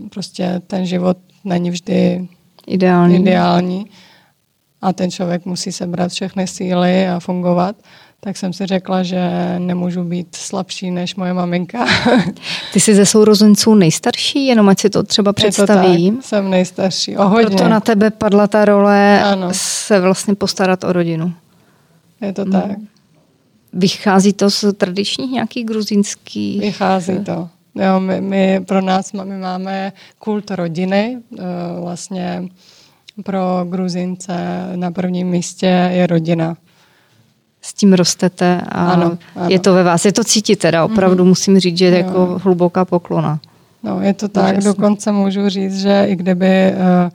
prostě ten život není vždy ideální. ideální a ten člověk musí sebrat všechny síly a fungovat tak jsem si řekla, že nemůžu být slabší než moje maminka. Ty jsi ze sourozenců nejstarší, jenom ať si to třeba představím. To tak, jsem nejstarší, o hodně. Proto na tebe padla ta role ano. se vlastně postarat o rodinu. Je to tak. Vychází to z tradičních nějakých gruzínských... Vychází to. Jo, my, my pro nás my máme kult rodiny. Eh, vlastně pro Gruzince na prvním místě je rodina s tím rostete a ano, ano. je to ve vás. Je to cítit teda, opravdu mm-hmm. musím říct, že je jako hluboká poklona. No, je to tak, Úžasný. dokonce můžu říct, že i kdyby uh,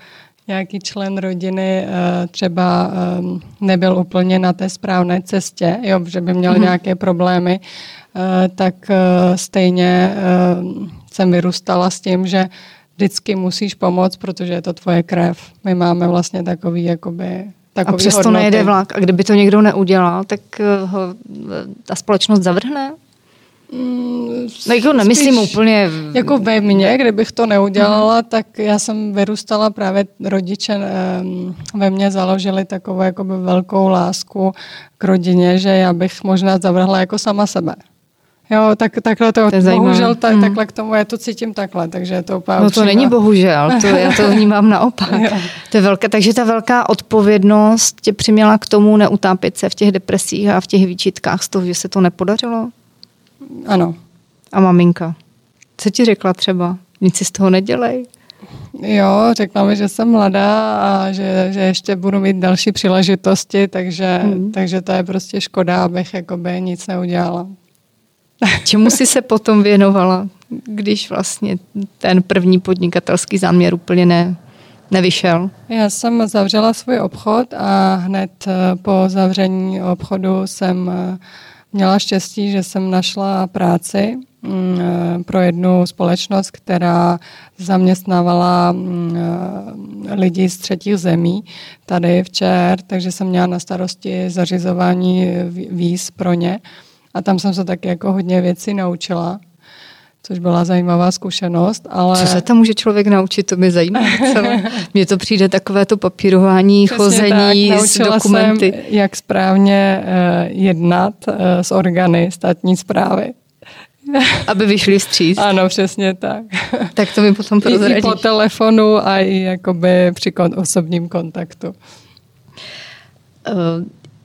nějaký člen rodiny uh, třeba um, nebyl úplně na té správné cestě, jo, že by měl mm-hmm. nějaké problémy, uh, tak uh, stejně uh, jsem vyrůstala s tím, že vždycky musíš pomoct, protože je to tvoje krev. My máme vlastně takový jakoby a přesto hodnoty. nejede vlak. A kdyby to někdo neudělal, tak eh, ho ta společnost zavrhne? Mm, no jako nemyslím úplně... Jako ve mně, kdybych to neudělala, hmm. tak já jsem vyrůstala právě rodiče ve mně založili takovou jakoby velkou lásku k rodině, že já bych možná zavrhla jako sama sebe. Jo, tak, takhle to, to je bohužel ta, hmm. takhle k tomu, já to cítím takhle, takže je to úplně No to není bohužel, to, já to vnímám naopak. to je velké, takže ta velká odpovědnost tě přiměla k tomu neutápět se v těch depresích a v těch výčitkách z toho, že se to nepodařilo? Ano. A maminka? Co ti řekla třeba? Nic si z toho nedělej? Jo, řekla mi, že jsem mladá a že, že ještě budu mít další příležitosti, takže, hmm. takže to je prostě škoda, abych jakoby nic neudělala. Čemu jsi se potom věnovala, když vlastně ten první podnikatelský záměr úplně ne, nevyšel? Já jsem zavřela svůj obchod a hned eh, po zavření obchodu jsem eh, měla štěstí, že jsem našla práci mm, eh, pro jednu společnost, která zaměstnávala mm, lidi z třetích zemí tady v ČR, takže jsem měla na starosti zařizování víz pro ně A tam jsem se taky jako hodně věcí naučila což byla zajímavá zkušenost. Ale... Co se tam může člověk naučit, to mě zajímá. Mně to přijde takové to papírování, Přesně chození tak. s dokumenty. Jsem, jak správně uh, jednat uh, s organy státní zprávy. Aby vyšli vstříc. Ano, přesně tak. Tak to mi potom prozradíš. I, I po telefonu a i jakoby při kon- osobním kontaktu. Uh,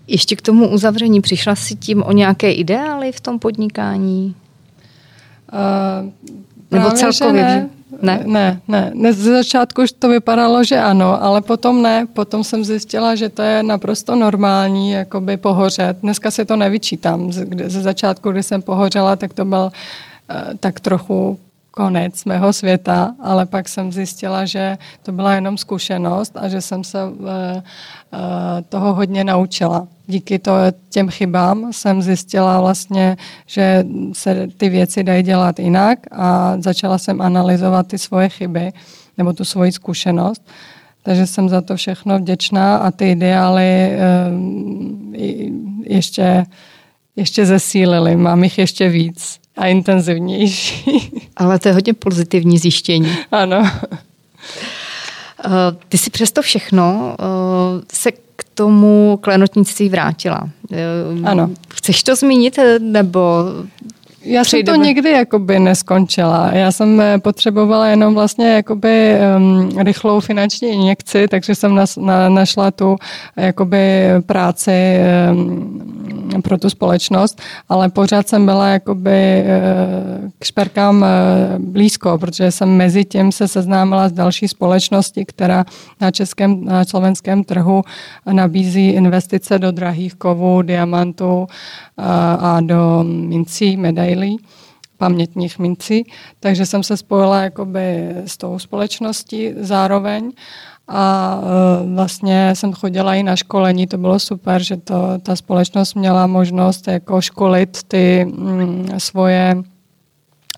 ještě k tomu uzavření, přišla si tím o nějaké ideály v tom podnikání? Uh, Nebo celkově? Ne. Ne? ne, ne, ne. Ze začátku už to vypadalo, že ano, ale potom ne. Potom jsem zjistila, že to je naprosto normální, jakoby pohořet. Dneska si to nevyčítám. Ze začátku, kdy jsem pohořela, tak to byl uh, tak trochu konec mého světa, ale pak jsem zjistila, že to byla jenom zkušenost a že jsem se uh, uh, toho hodně naučila díky to, těm chybám jsem zjistila vlastně, že se ty věci dají dělat jinak a začala jsem analyzovat ty svoje chyby nebo tu svoji zkušenost. Takže jsem za to všechno vděčná a ty ideály eh, ještě, ještě zesílily. Mám jich ještě víc a intenzivnější. Ale to je hodně pozitivní zjištění. Ano. Eh, ty si přesto všechno eh, se k tomu klenotnictví vrátila. Eh, ano. Chceš to zmínit, nebo já jsem to nikdy jakoby neskončila. Já jsem potřebovala jenom vlastně jakoby um, rychlou finanční injekci, takže jsem nas, na, našla tu jakoby práci um, pro tu společnost, ale pořád jsem byla jakoby eh, k šperkám eh, blízko, protože jsem mezi tím se seznámila s další společnosti, která na českém, na slovenském trhu nabízí investice do drahých kovů, diamantů eh, a do mincí, medailí pamětních mincí, takže jsem se spojila jakoby s tou společností zároveň a e, vlastně jsem chodila i na školení, to bylo super, že to, ta společnost měla možnost jako školit ty mm, svoje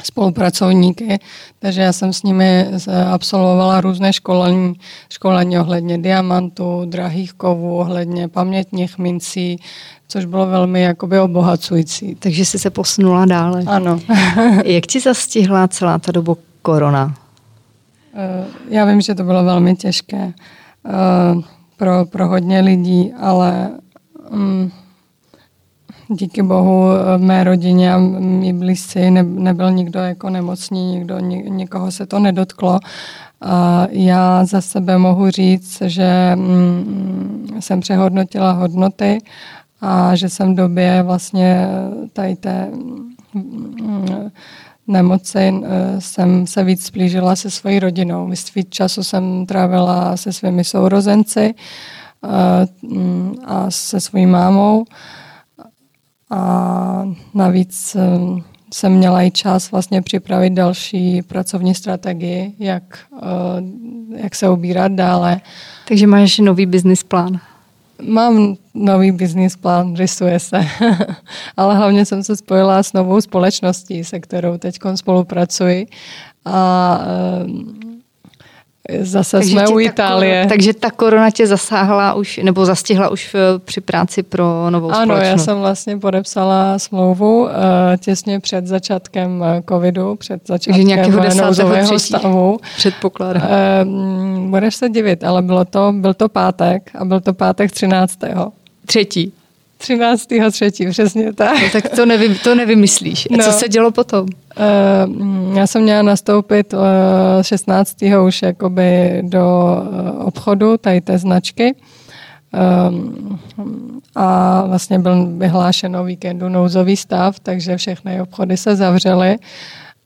spolupracovníky, takže já jsem s nimi absolvovala různé školení, školení ohledně diamantů, drahých kovů, ohledně pamětních mincí, což bylo velmi jakoby obohacující. Takže jsi se posunula dále. Ano. Jak ti zastihla celá ta doba korona? Eh, já vím, že to bylo velmi těžké eh, pro, pro hodně lidí, ale um, díky bohu v mé rodině a mý blízci ne, nebyl nikdo jako nemocný, nikdo, nikoho se to nedotklo. A já za sebe mohu říct, že um, jsem přehodnotila hodnoty a že jsem v době vlastně tady té um, nemoci eh, jsem se víc splížila se svojí rodinou. Víc času jsem trávila se svými sourozenci eh, a se svojí mámou. A navíc eh, jsem měla i čas vlastně připravit další pracovní strategii, jak, jak se ubírat dále. Takže máš nový business plán? Mám nový business plán, rysuje se, ale hlavně jsem se spojila s novou společností, se kterou teď spolupracuji. A Zase takže jsme u Itálie. Ta, takže ta korona tě zasáhla už, nebo zastihla už v, při práci pro novou ano, společnost? Ano, já jsem vlastně podepsala smlouvu uh, těsně před začátkem eh, covidu, před začátkem nějakého eh, nouzového stavu. Předpokládám. Uh, budeš se divit, ale bylo to, byl to pátek a byl to pátek 13. Třetí. 13. třetí, přesně tak. No, tak to, nevy, to nevymyslíš. No. co se dělo potom? Uh, já jsem měla nastoupit uh, 16. už jakoby do uh, obchodu tady té značky. Um, a vlastně byl vyhlášen o víkendu nouzový stav, takže všechny obchody se zavřely.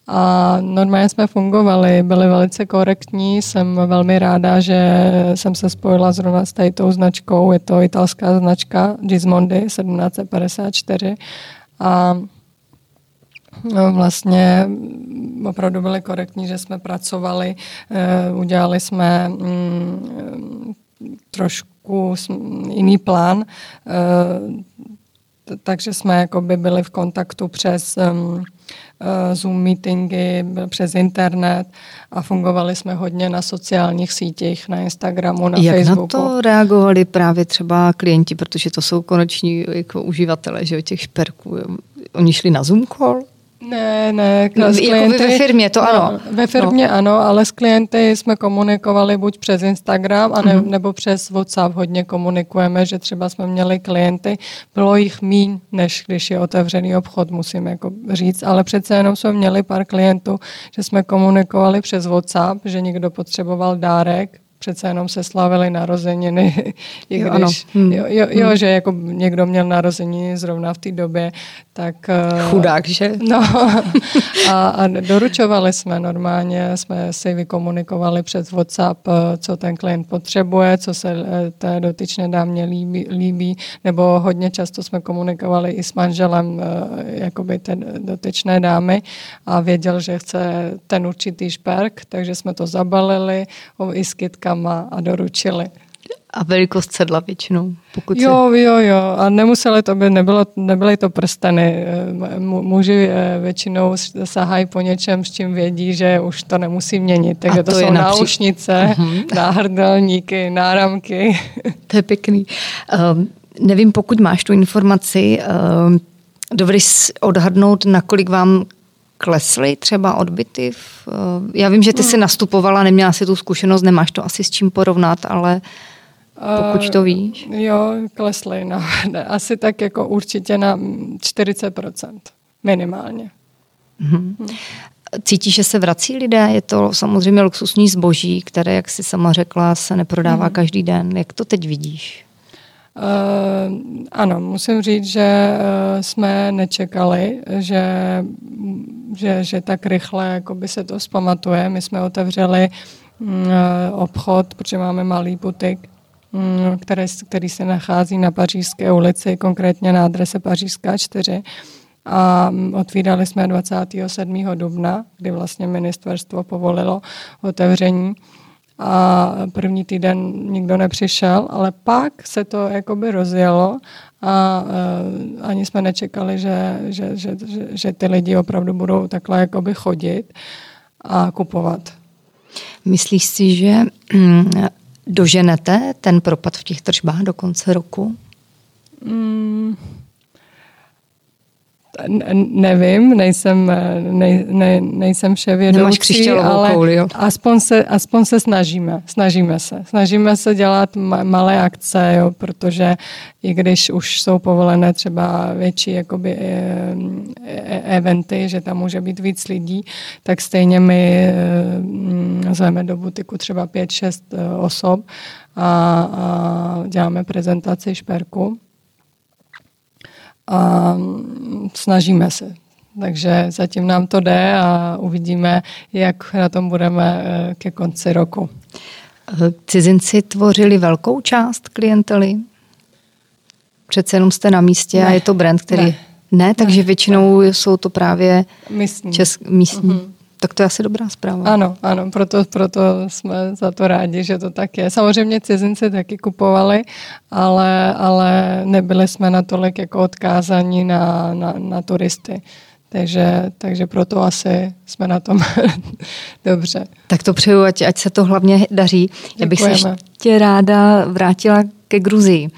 A normálně jsme fungovali, byli velice korektní, jsem velmi ráda, že jsem se spojila zrovna s tou značkou, je to italská značka Gismondi 1754 a No, vlastně opravdu byli korektní, že jsme pracovali, eh, udělali jsme mm, trošku jiný plán, eh, takže jsme jakoby byli v kontaktu přes Eh, Zoom meetingy přes internet a fungovali jsme hodně na sociálních sítích, na Instagramu, na Jak Facebooku. Jak na to reagovali právě třeba klienti, protože to jsou koneční jako uživatelé že, těch šperků? oni šli na Zoom call? Ne, ne, s klienty, jako ve firmě, to ano. No, ve firmě no. ano, ale s klienty jsme komunikovali buď přes Instagram, a ne, mm-hmm. nebo přes WhatsApp hodně komunikujeme, že třeba jsme měli klienty, bylo jich míň, než když je otevřený obchod, musím jako říct, ale přece jenom jsme měli pár klientů, že jsme komunikovali přes WhatsApp, že někdo potřeboval dárek, přece jenom se slavily narozeniny, i když, jo, ano. Hmm. jo, jo, jo hmm. že jako někdo měl narozeniny zrovna v té době, tak... Eh, Chudák, že? No, a, a doručovali jsme normálně, jsme si vykomunikovali přes WhatsApp, eh, co ten klient potřebuje, co se eh, té dotyčné dámě líbí, líbí, nebo hodně často jsme komunikovali i s manželem jakoby té dotyčné dámy a věděl, že chce ten určitý šperk, takže jsme to zabalili i s kytkama a doručili. A velikost sedla většinou? Pokud jo, si... jo, jo. A nemuseli to být, nebylo, nebyly to prsteny. Eh, muži eh, většinou sahají po něčem, s čím vědí, že už to nemusí měnit. Takže to, to jsou napří... náušnice, uh-huh. náhrdelníky, náramky. To je pěkný. Um, nevím, pokud máš tu informaci, um, dovedeš odhadnout, nakolik vám klesly třeba odbyty? V, uh, já vím, že ty jsi hmm. nastupovala, neměla si tu zkušenost, nemáš to asi s čím porovnat, ale pokud to víš? Uh, jo, klesly. No. Asi tak jako určitě na 40%. Minimálně. Mm-hmm. Cítíš, že se vrací lidé? Je to samozřejmě luxusní zboží, které, jak jsi sama řekla, se neprodává mm. každý den. Jak to teď vidíš? Uh, ano, musím říct, že uh, jsme nečekali, že, že, že tak rychle jakoby se to zpamatuje. My jsme otevřeli uh, obchod, protože máme malý butik Mm, který, který se nachází na Pařížské ulici, konkrétně na adrese Pařížská 4. A otvírali jsme 27. dubna, kdy vlastně ministerstvo povolilo otevření a první týden nikdo nepřišel, ale pak se to jakoby rozjelo a uh, ani jsme nečekali, že, že, že, že, že ty lidi opravdu budou takhle jakoby chodit a kupovat. Myslíš si, že mm, Doženete ten propad v těch tržbách do konce roku? Mm, nevím, nejsem, ne, ne, nejsem vševědoucí, ale kouli, jo? Aspoň, se, aspoň se snažíme, snažíme se. Snažíme se dělat malé akce, jo, protože i když už jsou povolené třeba větší jakoby, e, e, eventy, že tam může být víc lidí, tak stejně my e, zveme do butiku třeba 5-6 osob a, a děláme prezentaci šperku a snažíme se. Takže zatím nám to jde a uvidíme, jak na tom budeme eh, ke konci roku. Cizinci tvořili velkou část klientely? Přece jenom jste na místě ne. a je to brand, který... Ne, ne takže ne. většinou ne. jsou to právě místní. Česk, místní. Mm-hmm. Tak to je asi dobrá zpráva. Ano, ano, proto, proto jsme za to rádi, že to tak je. Samozřejmě cizinci taky kupovali, ale, ale nebyli jsme natolik jako odkázaní na, na, na turisty. Takže, takže proto asi jsme na tom dobře. Tak to přeju, ať, ať se to hlavně daří. Já bych se ještě ráda vrátila ke Gruzii,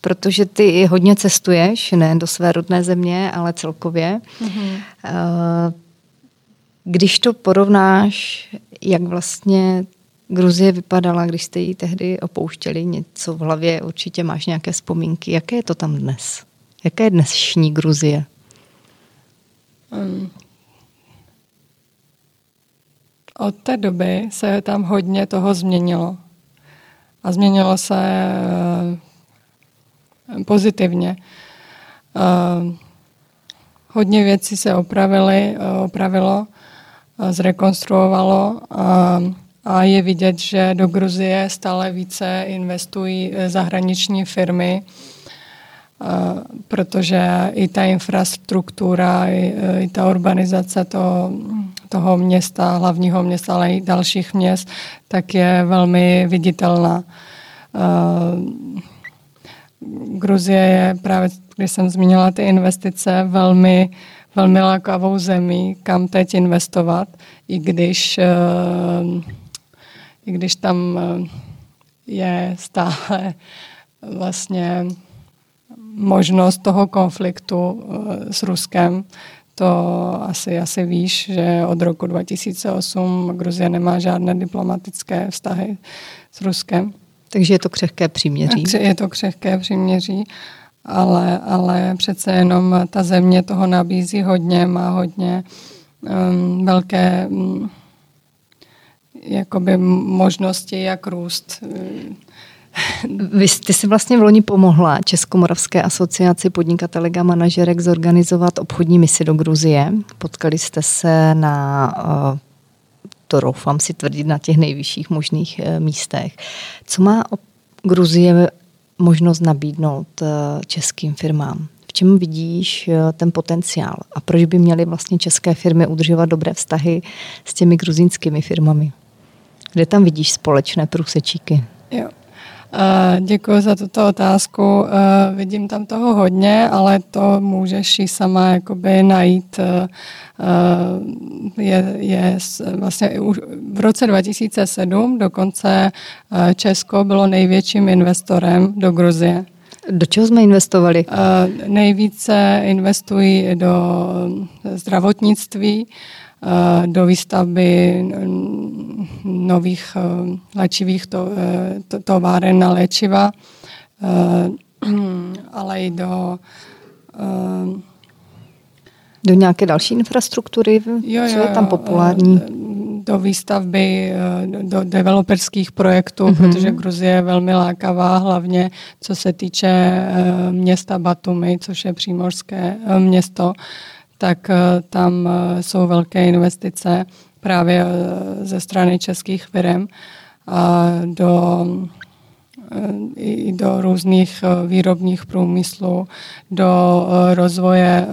protože ty hodně cestuješ, ne do své rodné země, ale celkově. Mm-hmm. Uh, když to porovnáš, jak vlastně Gruzie vypadala, když jste ji tehdy opouštěli, něco v hlavě, určitě máš nějaké vzpomínky. Jaké je to tam dnes? Jaké je dnešní Gruzie? Um, od té doby se tam hodně toho změnilo. A změnilo se uh, pozitivně. Hodně věcí se opravili, uh, opravilo zrekonstruovalo a, a je vidět, že do Gruzie stále více investují e, zahraniční firmy, protože i ta infrastruktura, i, i ta urbanizace to, toho města, hlavního města, ale i dalších měst, tak je velmi viditelná. Gruzie je právě, když jsem zmínila ty investice, velmi velmi lákavou zemí, kam teď investovat, i když, eh, i když tam eh, je stále vlastně možnost toho konfliktu s Ruskem. To asi, asi víš, že od roku 2008 Gruzie nemá žádné diplomatické vztahy s Ruskem. Takže je to křehké příměří. Je to křehké příměří, ale, ale přece jenom ta země toho nabízí hodně, má hodně um, velké um, jakoby možnosti, jak růst. Vy jste si vlastně v loni pomohla Českomoravské asociaci podnikatelek a manažerek zorganizovat obchodní misi do Gruzie. Potkali jste se na, eh, to doufám si tvrdit, na těch nejvyšších možných eh, místech. Co má Gruzie možnost nabídnout eh, českým firmám? V čem vidíš ten potenciál? A proč by měly vlastně české firmy udržovat dobré vztahy s těmi gruzínskými firmami? Kde tam vidíš společné průsečíky? Jo. Děkuji za tuto otázku. Vidím tam toho hodně, ale to můžeš i sama jakoby najít. Je, je vlastně už v roce 2007 dokonce Česko bylo největším investorem do Gruzie. Do čeho jsme investovali? Nejvíce investují do zdravotnictví, Eh, do výstavby nových eh, léčivých to, eh, továren na léčiva, ale i do do nějaké další infrastruktury, jo, jo, co je tam populární? Do výstavby, do developerských projektů, mm-hmm. protože Gruzie je velmi lákavá, hlavně co se týče města Batumi, což je přímořské město tak eh, tam eh, jsou velké investice právě eh, ze strany českých firm do, i do různých výrobních průmyslů, do rozvoje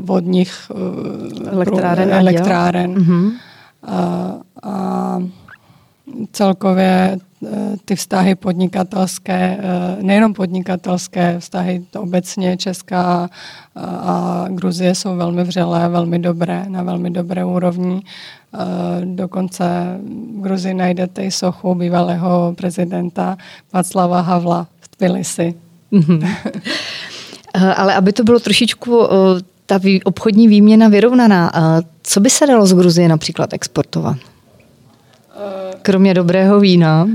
vodních elektráren. elektráren. Mm-hmm. A, a celkově Eh, ty vztahy podnikatelské, eh, nejenom podnikatelské vztahy, to obecně Česká a Gruzie jsou velmi vřelé, velmi dobré, na velmi dobré úrovni. Eh, dokonce v Gruzii najdete i sochu bývalého prezidenta Václava Havla v Tbilisi. Mhm. Ale aby to bylo trošičku ta obchodní výměna vyrovnaná, co by se dalo z Gruzie například exportovat? Kromě dobrého vína.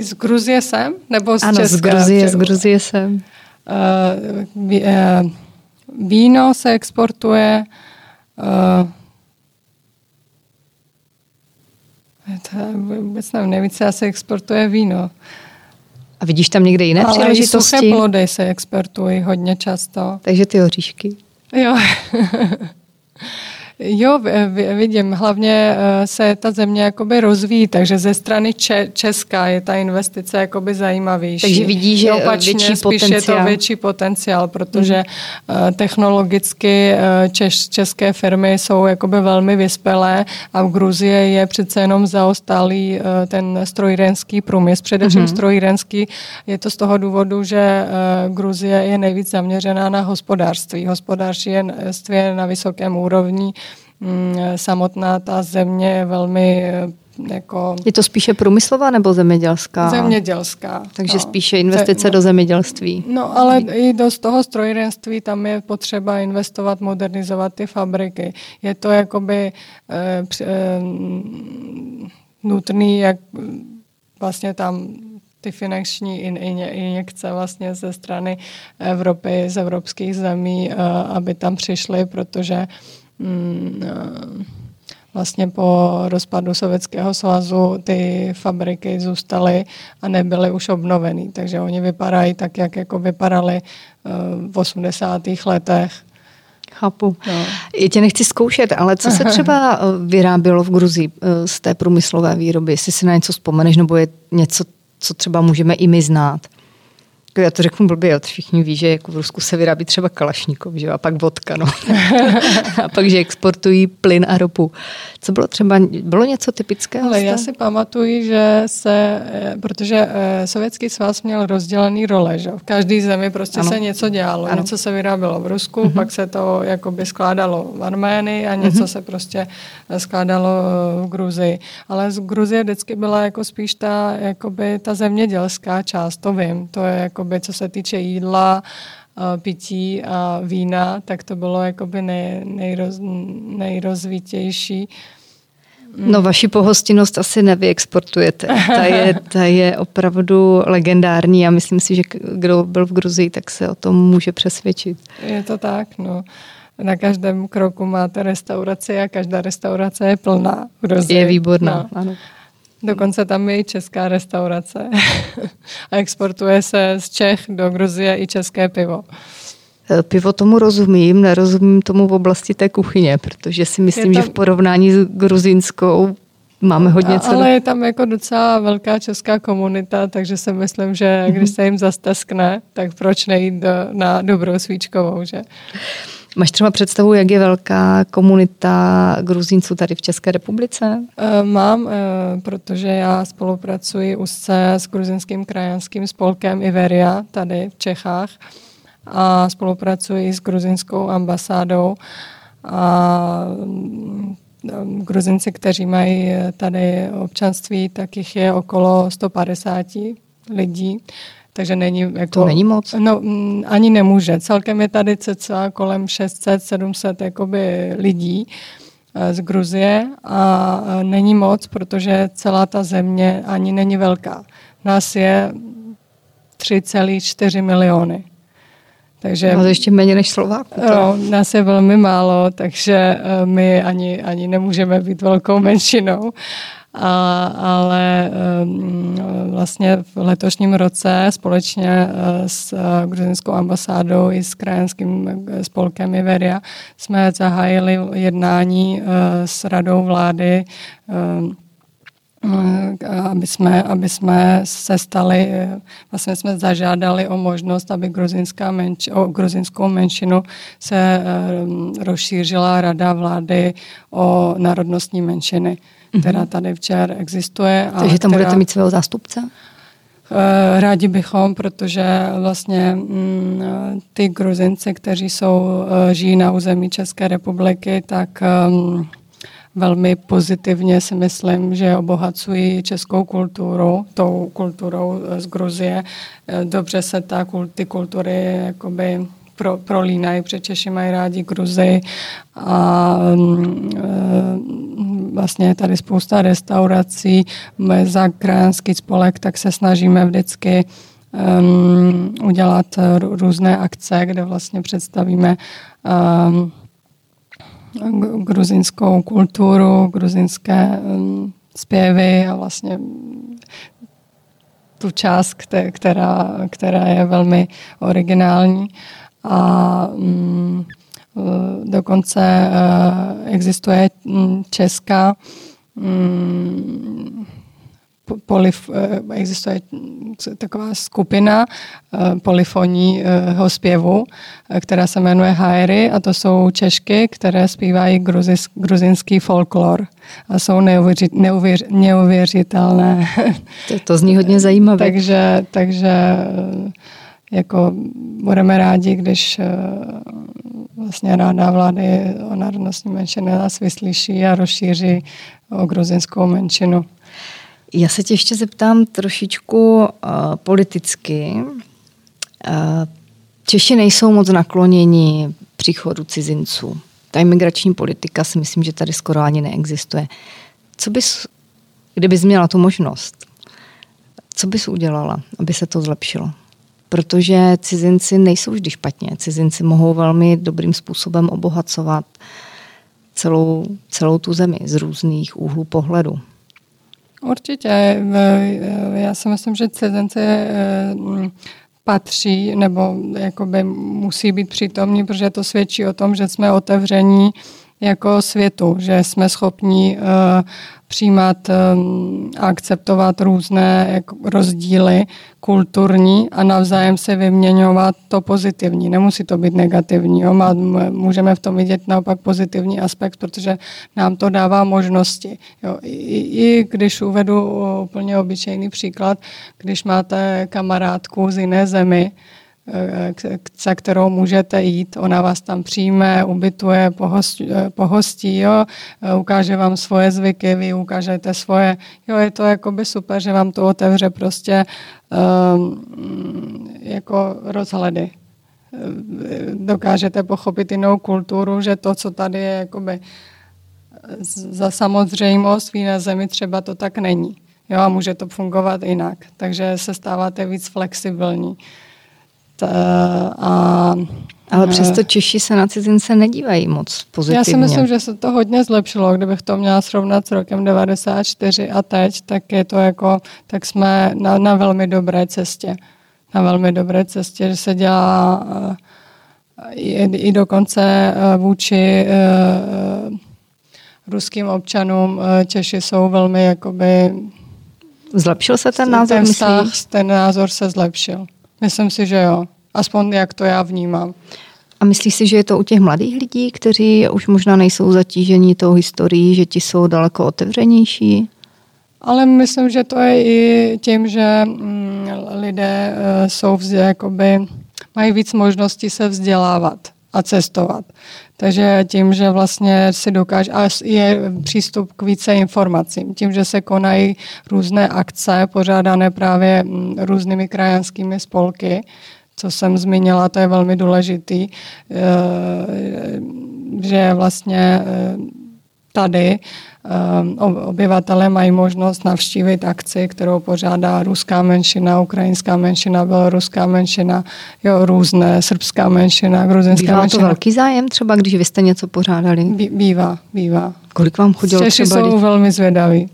Z Gruzie jsem? Nebo z ano, Česka? z Gruzie, z Gruzie jsem. Uh, uh, víno se exportuje. Uh, to vůbec nevím, nejvíce se exportuje víno. A vidíš tam někde jiné Ale příležitosti? Ale suché plody se exportují hodně často. Takže ty oříšky. Jo. Jo, vidím. Hlavně eh, se ta země jakoby rozvíjí, takže ze strany Česka je ta investice jakoby zajímavější. Takže vidíš, že Opačně, větší spíš potenciál. je to větší potenciál, protože hmm. technologicky eh, češ, české firmy jsou jakoby velmi vyspělé a v Gruzii je přece jenom zaostalý ten strojírenský průmysl, především hmm. strojírenský. Je to z toho důvodu, že Gruzie je nejvíc zaměřená na hospodářství. Hospodářství je na vysokém úrovni, samotná ta země je velmi eh, jako... Je to spíše průmyslová nebo zemědělská? Zemědělská. Takže no. spíše investice no, do zemědělství. No ale i do z toho strojírenství tam je potřeba investovat, modernizovat ty fabriky. Je to jakoby eh, eh, nutný, jak vlastně tam ty finanční injekce vlastně ze strany Evropy, z evropských zemí, eh, aby tam přišly, protože Mm, vlastně po rozpadu Sovětského svazu ty fabriky zůstaly a nebyly už obnoveny. Takže oni vypadají tak, jak jako vypadaly eh, v 80. letech. Chápu. No. Já tě nechci zkoušet, ale co se třeba eh, vyrábělo v Gruzii z té průmyslové výroby? Jestli si na něco vzpomeneš, nebo je něco, co třeba můžeme i my znát? Jako já to řeknu blbě, všichni ví, že jako v Rusku se vyrábí třeba kalašníkov, že? a pak vodka, no. a pak, že exportují plyn a ropu. Co bylo třeba, bylo něco typického? Ale já si pamatuju, že se, eh, protože eh, Sovětský svaz měl rozdělený role, že v každé zemi prostě ano. se něco dělalo, ano. něco se vyrábělo v Rusku, uh-huh. pak se to jakoby skládalo v Arménii a něco uh-huh. se prostě eh, skládalo v Gruzii. Ale z Gruzie vždycky byla jako spíš ta, jakoby ta zemědělská část, to vím, to je jako jakoby, co se týče jídla, pití a vína, tak to bylo jakoby nej, nejroz, nejrozvitější. No vaši pohostinnost asi nevyexportujete. Ta je, ta je opravdu legendární a myslím si, že kdo byl v Gruzii, tak se o tom může přesvědčit. Je to tak, no. Na každém kroku máte restauraci a každá restaurace je plná. Gruzii. Je výborná, no. ano. Dokonce tam je i česká restaurace. a exportuje se z Čech do Gruzie i české pivo. Eh, pivo tomu rozumím, nerozumím tomu v oblasti té kuchyně, protože si myslím, tam... že v porovnání s gruzinskou máme hodně celé. Ale je tam jako docela velká česká komunita, takže si myslím, že když se jim zasteskne, tak proč nejít do, na dobrou svíčkovou, že? Máš třeba představu, jak je velká komunita Gruzínců tady v České republice? Eh, mám, eh, protože já spolupracuji úzce s gruzinským krajanským spolkem Iveria tady v Čechách a spolupracuji s gruzinskou ambasádou a mm, Gruzinci, kteří mají tady občanství, tak jich je okolo 150 lidí. Takže není jako... To není moc? No, mm, ani nemůže. Celkem je tady cca kolem 600, 700 jakoby lidí eh, z Gruzie a eh, není moc, protože celá ta země ani není velká. Nás je 3,4 miliony. Takže, no, ještě méně než Slováků. No, nás je velmi málo, takže eh, my ani, ani nemůžeme být velkou menšinou. A, ale vlastně v letošním roce společně uh, s uh, gruzinskou ambasádou i s krajenským spolkem Iveria jsme zahájili jednání s radou vlády aby jsme, aby jsme se stali, vlastně jsme zažádali o možnost, aby gruzinská menš, o gruzinskou menšinu se eh, rozšířila rada vlády o národnostní menšiny. Která tady včer existuje. A Takže tam která, budete mít svého zástupce? Eh, rádi bychom, protože vlastně mm, ty gruzinci, kteří jsou, eh, žijí na území České republiky, tak um, velmi pozitivně si myslím, že obohacují českou kulturu, tou kulturou z Gruzie. Eh, dobře se ta, ty kultury jakoby pro, prolínají, protože Češi mají rádi Gruzi a e, vlastně je tady spousta restaurací. Za krajanský spolek tak se snažíme vždycky um, udělat různé akce, kde vlastně představíme um, gruzinskou kulturu, gruzinské um, zpěvy a vlastně tu část, která, která je velmi originální. A um, dokonce uh, existuje mm, česká um, polif, eh, existuje taková skupina eh, polifonního zpěvu, eh, která se jmenuje Haery a to jsou Češky, které zpívají gruzis, gruzinský folklor a jsou neuvěřit, neuvěř, neuvěřitelné. To, to zní hodně zajímavé. takže, takže jako budeme rádi, když vlastně ráda vlády o národnostní menšiny nás vyslyší a rozšíří o gruzinskou menšinu. Já se tě ještě zeptám trošičku uh, politicky. Uh, Češi nejsou moc nakloněni příchodu cizinců. Ta imigrační politika si myslím, že tady skoro ani neexistuje. Co bys, kdybys měla tu možnost, co bys udělala, aby se to zlepšilo? Protože cizinci nejsou vždy špatně. Cizinci mohou velmi dobrým způsobem obohacovat celou, celou tu zemi z různých úhlů pohledu. Určitě. Já si myslím, že cizinci eh, patří nebo jakoby musí být přítomní, protože to svědčí o tom, že jsme otevření jako světu, že jsme schopni uh, přijímat um, a akceptovat různé jako rozdíly kulturní a navzájem se vyměňovat to pozitivní. Nemusí to být negativní. Jo? Můžeme v tom vidět naopak pozitivní aspekt, protože nám to dává možnosti. Jo? I, I když uvedu úplně obyčejný příklad, když máte kamarádku z jiné zemi, za kterou můžete jít. Ona vás tam přijme, ubytuje, pohostí, pohostí jo, ukáže vám svoje zvyky, vy ukážete svoje. Jo, je to jakoby super, že vám to otevře prostě um, jako rozhledy. Dokážete pochopit jinou kulturu, že to, co tady je jakoby za samozřejmost v jiné zemi, třeba to tak není. Jo, a může to fungovat jinak. Takže se stáváte víc flexibilní. Ta, a, Ale přesto Češi se na cizince nedívají moc pozitivně. Já si myslím, že se to hodně zlepšilo. Kdybych to měla srovnat s rokem 94 a teď, tak je to jako, tak jsme na, na velmi dobré cestě. Na velmi dobré cestě, že se dělá i, i dokonce eh, vůči ruským občanům Češi jsou velmi jakoby Zlepšil se ten názor, ten vztah? Ten názor se zlepšil. Myslím si, že jo. Aspoň jak to já vnímám. A myslíš si, že je to u těch mladých lidí, kteří už možná nejsou zatížení tou historií, že ti jsou daleko otevřenější? Ale myslím, že to je i tím, že mm, lidé uh, jsou vzdě, jakoby, mají víc možností se vzdělávat a cestovat. Takže tím, že vlastně si dokáže, a je přístup k více informacím, tím, že se konají různé akce pořádané právě mm, různými krajanskými spolky, co jsem zmínila, to je velmi důležitý, eh, že vlastně eh, tady obyvatelé mají možnost navštívit akci, kterou pořádá ruská menšina, ukrajinská menšina, běloruská menšina, jo, různé, srbská menšina, gruzinská Bývá menšina. to velký zájem třeba, když vy jste něco pořádali? Bývá, bývá. Kolik vám chodilo Češi třeba? jsou velmi zvědaví.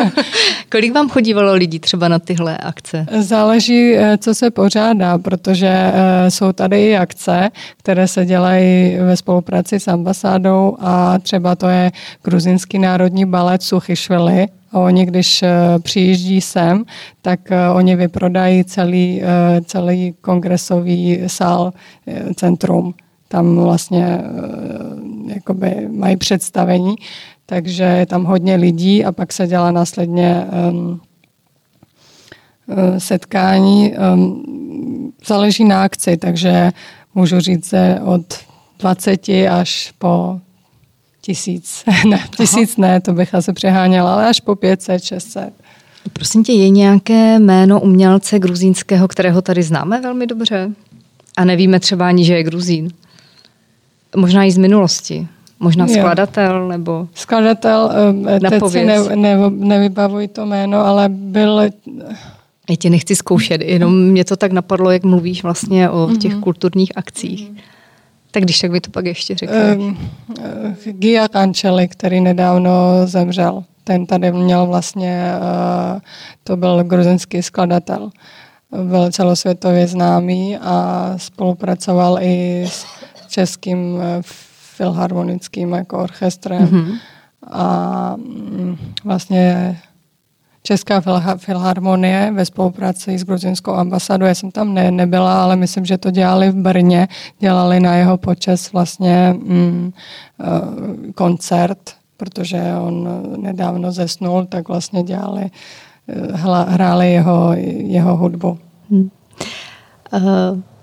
Kolik vám chodívalo lidí třeba na tyhle akce? Záleží, eh, co se pořádá, protože eh, jsou tady i akce, které se dělají ve spolupráci s ambasádou a třeba to je gruzinský národní balet Suchyšvili, a oni, když eh, přijíždí sem, tak oni vyprodají celý, celý kongresový sál, centrum tam vlastně eh, jakoby mají představení, takže je tam hodně lidí a pak se dělá následně um, setkání. Um, záleží na akci, takže můžu říct od 20 až po tisíc. ne, tisíc ne, to bych asi přeháněla, ale až po 500, 600. Prosím tě, je nějaké jméno umělce gruzínského, kterého tady známe velmi dobře? A nevíme třeba ani, že je Gruzín. Možná i z minulosti. Možná jo. skladatel nebo... Skladatel, eh, teď si ne, ne, nevybavuji to jméno, ale byl... Já tě nechci zkoušet, jenom mě to tak napadlo, jak mluvíš vlastně o těch mm-hmm. kulturních akcích. Tak když tak by to pak ještě řekl. Um, uh, Gia Kančeli, který nedávno zemřel. Ten tady měl vlastně, uh, to byl gruzinský skladatel. Byl celosvětově známý a spolupracoval i s českým eh, filharmonickým jako orchestrem. Mm-hmm. A mm, vlastně Česká filharmonie ve spolupráci s gruzinskou ambasádou. Já jsem tam ne, nebyla, ale myslím, že to dělali v Brně. Dělali na jeho počes vlastně mm, uh, koncert, protože on nedávno zesnul, tak vlastně dělali, uh, hráli jeho, jeho hudbu. Hmm. Uh,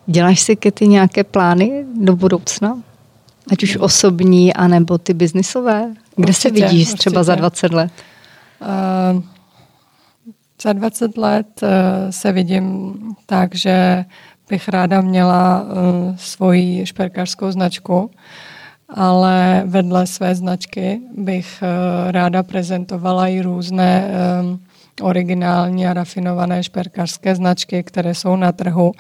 Děláš si, ty nějaké plány do budoucna? Ať už osobní, anebo ty biznisové? Kde určitě, se vidíš určitě. třeba za 20 let? Uh, za 20 let uh, se vidím tak, že bych ráda měla uh, svoji šperkařskou značku, ale vedle své značky bych uh, ráda prezentovala i různé originální a rafinované šperkařské značky, které jsou na trhu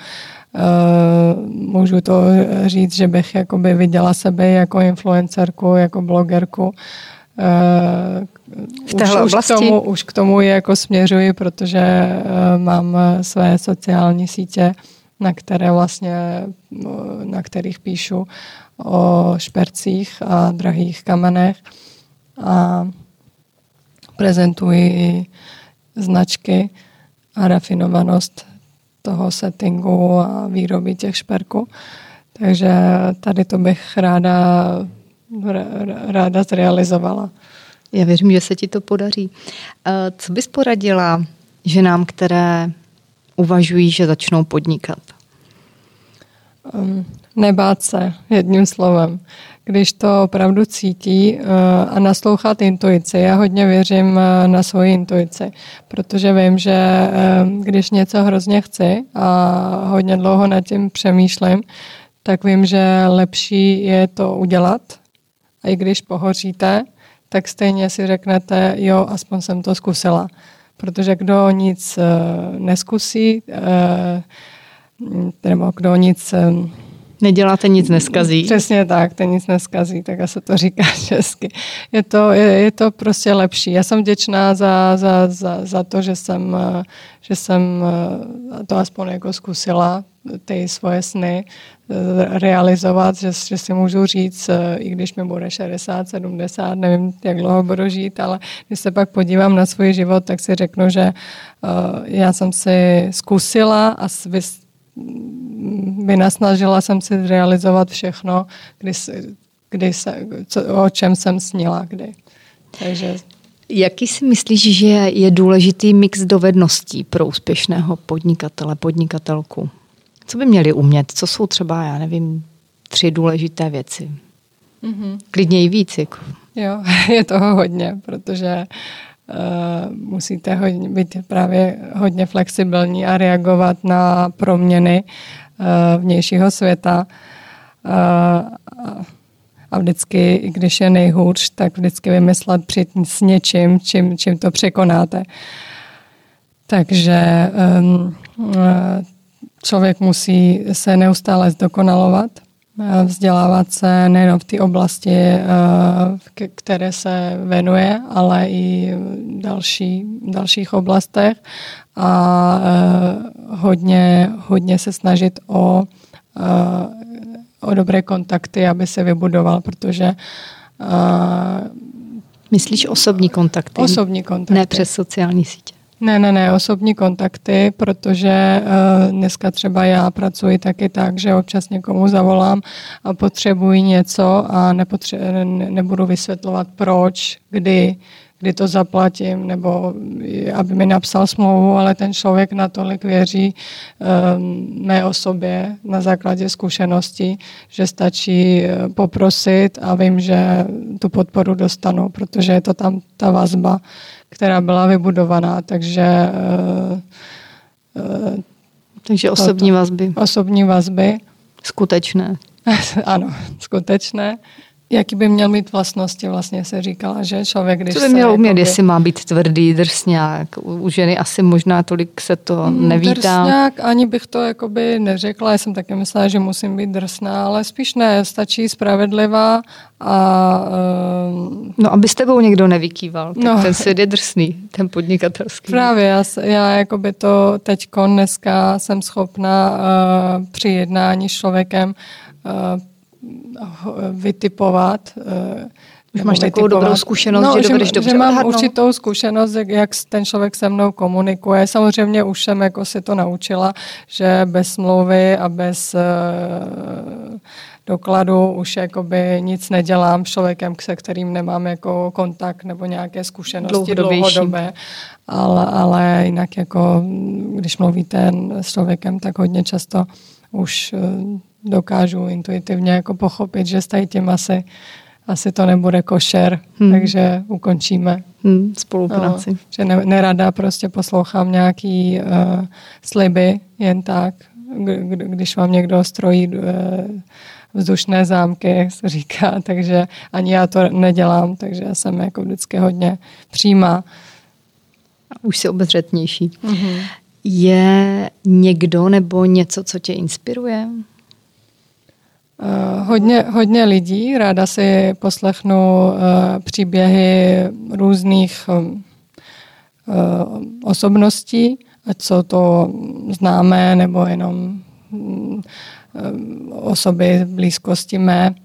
můžu to říct, že bych jakoby viděla sebe jako influencerku, jako blogerku. Uh, v téhle už, oblasti? Už k, tomu, už k tomu jako směřuji, protože uh, mám své sociální sítě, na které vlastně, na kterých píšu o špercích a drahých kamenech a prezentuji značky a rafinovanost toho settingu a výroby těch šperků. Takže tady to bych ráda, ráda zrealizovala. Já věřím, že se ti to podaří. Eh, co bys poradila ženám, které uvažují, že začnou podnikat? Um, nebát se, jedním slovem. Když to opravdu cítí uh, a naslouchat intuici. Já hodně věřím uh, na svoji intuici, protože vím, že uh, když něco hrozně chci a hodně dlouho nad tím přemýšlím, tak vím, že lepší je to udělat. A i když pohoříte, tak stejně si řeknete, jo, aspoň jsem to zkusila. Protože kdo nic uh, neskusí, uh, nebo kdo nic... Neděláte nic neskazí. Přesně tak, ten nic neskazí, tak se to říká česky. Je to, je, je to prostě lepší. Já jsem vděčná za, za, za, za to, že jsem, že jsem to aspoň jako zkusila, ty svoje sny eh, realizovat, že, že si můžu říct, eh, i když mi bude 60, 70, nevím, jak dlouho budu žít, ale když se pak podívám na svůj život, tak si řeknu, že já jsem si zkusila a vys, vynasnažila jsem si realizovat všechno, kdy, kdy se, co, o čem jsem snila, kdy. Takže Jaký si myslíš, že je důležitý mix dovedností pro úspěšného podnikatele, podnikatelku? Co by měli umět? Co jsou třeba, já nevím, tři důležité věci? Mm-hmm. Klidně i víc. Jako. Jo, je toho hodně, protože uh, musíte hodně, být právě hodně flexibilní a reagovat na proměny uh, vnějšího světa. Uh, a vždycky, i když je nejhůř, tak vždycky vymyslet přijít s něčím, čím, čím to překonáte. Takže um, člověk musí se neustále zdokonalovat, eh, vzdělávat se nejen v té oblasti, eh, které se venuje, ale i v další, dalších oblastech a eh, hodně, hodně se snažit o, o dobré kontakty, aby se vybudoval, protože Myslíš osobní kontakty? Osobní kontakty. Ne přes sociální sítě. Ne, ne, ne, osobní kontakty, protože uh, dneska třeba já pracuji taky tak, že občas někomu zavolám a potřebuji něco a nepotře- ne, nebudu vysvětlovat proč, kdy, kdy to zaplatím, nebo aby mi napsal smlouvu, ale ten člověk natolik věří um, mé osobě na základě zkušenosti, že stačí eh, poprosit a vím, že tu podporu dostanu, protože je to tam ta vazba, která byla vybudovaná, takže uh, takže osobní vazby. Osobní vazby. Skutečné. ano, skutečné jaký by měl mít vlastnosti, vlastně se říkala, že člověk, když Co by měl umět, jakoby... jestli má být tvrdý, drsňák. U ženy asi možná tolik se to hmm, nevítá. Drsňák, ani bych to jakoby neřekla, já jsem taky myslela, že musím být drsná, ale spíš ne, stačí spravedlivá a... Uh... No, aby s tebou někdo nevykýval, tak no. ten svět je drsný, ten podnikatelský. Právě, já, já jakoby to teďko dneska jsem schopna uh, při jednání s člověkem uh, vytipovat. Eh, Už máš takovou dobrou zkušenost, no, že, že dobře že mám odhadnout. určitou zkušenost, jak ten člověk se mnou komunikuje. Samozřejmě už jsem jako si to naučila, že bez smlouvy a bez uh, dokladu už jakoby nic nedělám s člověkem, se kterým nemám jako kontakt nebo nějaké zkušenosti dlouhodobé. Ale, ale jinak jako, když mluvíte s člověkem, tak hodně často už dokážu intuitivně jako pochopit, že s tím asi, asi to nebude košer, hmm. takže ukončíme hmm, spolupráci. No, že ne, nerada prostě poslouchám nějaký uh, sliby jen tak, když vám někdo strojí uh, vzdušné zámky, se říká, takže ani já to nedělám, takže já jsem jako vždycky hodně přímá. Už si obezřetnější. Mm-hmm. Je někdo nebo něco, co tě inspiruje? Uh, hodně, hodně lidí, ráda si poslechnu uh, příběhy různých uh, osobností, ať jsou to známé nebo jenom osoby v blízkosti mé,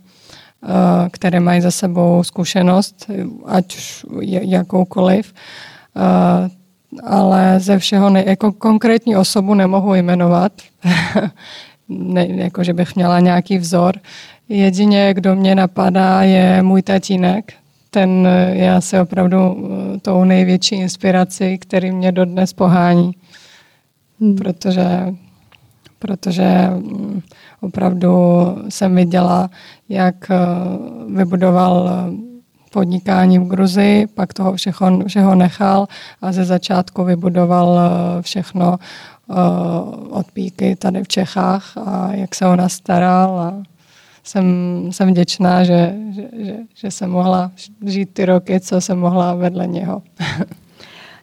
které mají za sebou zkušenost, ať jakoukoliv. Ale ze všeho, ne, jako konkrétní osobu nemohu jmenovat, ne, jako že bych měla nějaký vzor. Jedině, kdo mě napadá, je můj tatínek. Ten je asi opravdu eh, tou největší inspirací, který mě dodnes pohání. Hmm. Protože protože mm, opravdu jsem viděla, jak eh, vybudoval podnikání v Gruzii, pak toho všechno, všeho nechal a ze začátku vybudoval všechno od píky tady v Čechách a jak se ona staral a jsem, jsem vděčná, že, že, že, že jsem mohla žít ty roky, co jsem mohla vedle něho.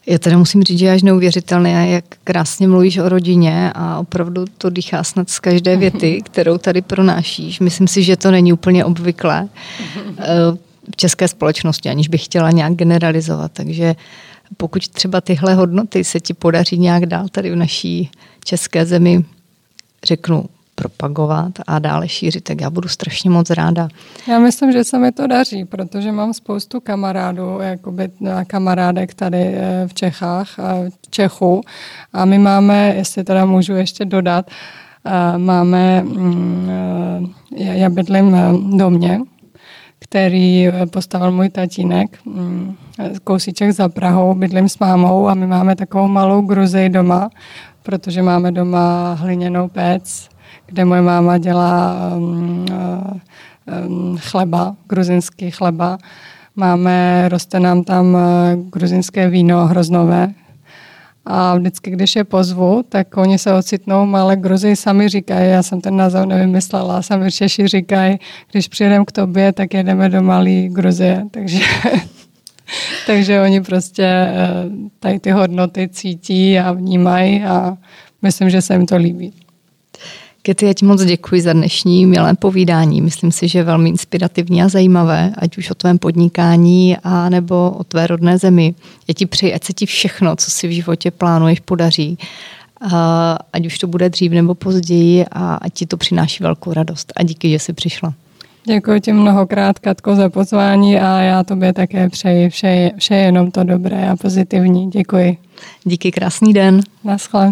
Já teda musím říct, že je až neuvěřitelné, jak krásně mluvíš o rodině a opravdu to dýchá snad z každé věty, kterou tady pronášíš. Myslím si, že to není úplně obvyklé eh, v české společnosti, aniž bych chtěla nějak generalizovat. Takže pokud třeba tyhle hodnoty se ti podaří nějak dál tady v naší české zemi, řeknu, propagovat a dále šířit, tak já budu strašně moc ráda. Já myslím, že se mi to daří, protože mám spoustu kamarádů, jakoby kamarádek tady eh, v Čechách, v Čechu a my máme, jestli teda můžu ještě dodat, eh, máme, mm, eh, já bydlím v domě, který postavil můj tatínek, mm, kousíček za Prahou, bydlím s mámou a my máme takovou malou Gruzii doma, protože máme doma hliněnou pec, kde moje máma dělá um, um, chleba, gruzinský chleba. Máme, roste nám tam uh, gruzinské víno hroznové, a vždycky, když je pozvu, tak oni se ocitnou, ale Gruzi sami říkají, já jsem ten název nevymyslela, sami Češi říkají, když přijedeme k tobě, tak jedeme do Malý Gruzie. Takže, takže oni prostě uh, tady ty hodnoty cítí a vnímají a myslím, že se jim to líbí. Kety, já ti moc děkuji za dnešní milé povídání. Myslím si, že je velmi inspirativní a zajímavé, ať už o tvém podnikání a nebo o tvé rodné zemi. Já ti přeji, ať se ti všechno, co si v životě plánuješ, podaří. ať už to bude dřív nebo později a ať ti to přináší velkou radost. A díky, že jsi přišla. Děkuji ti mnohokrát, Katko, za pozvání a já tobě také přeji vše, vše jenom to dobré a pozitivní. Děkuji. Díky, krásný den. Naschle.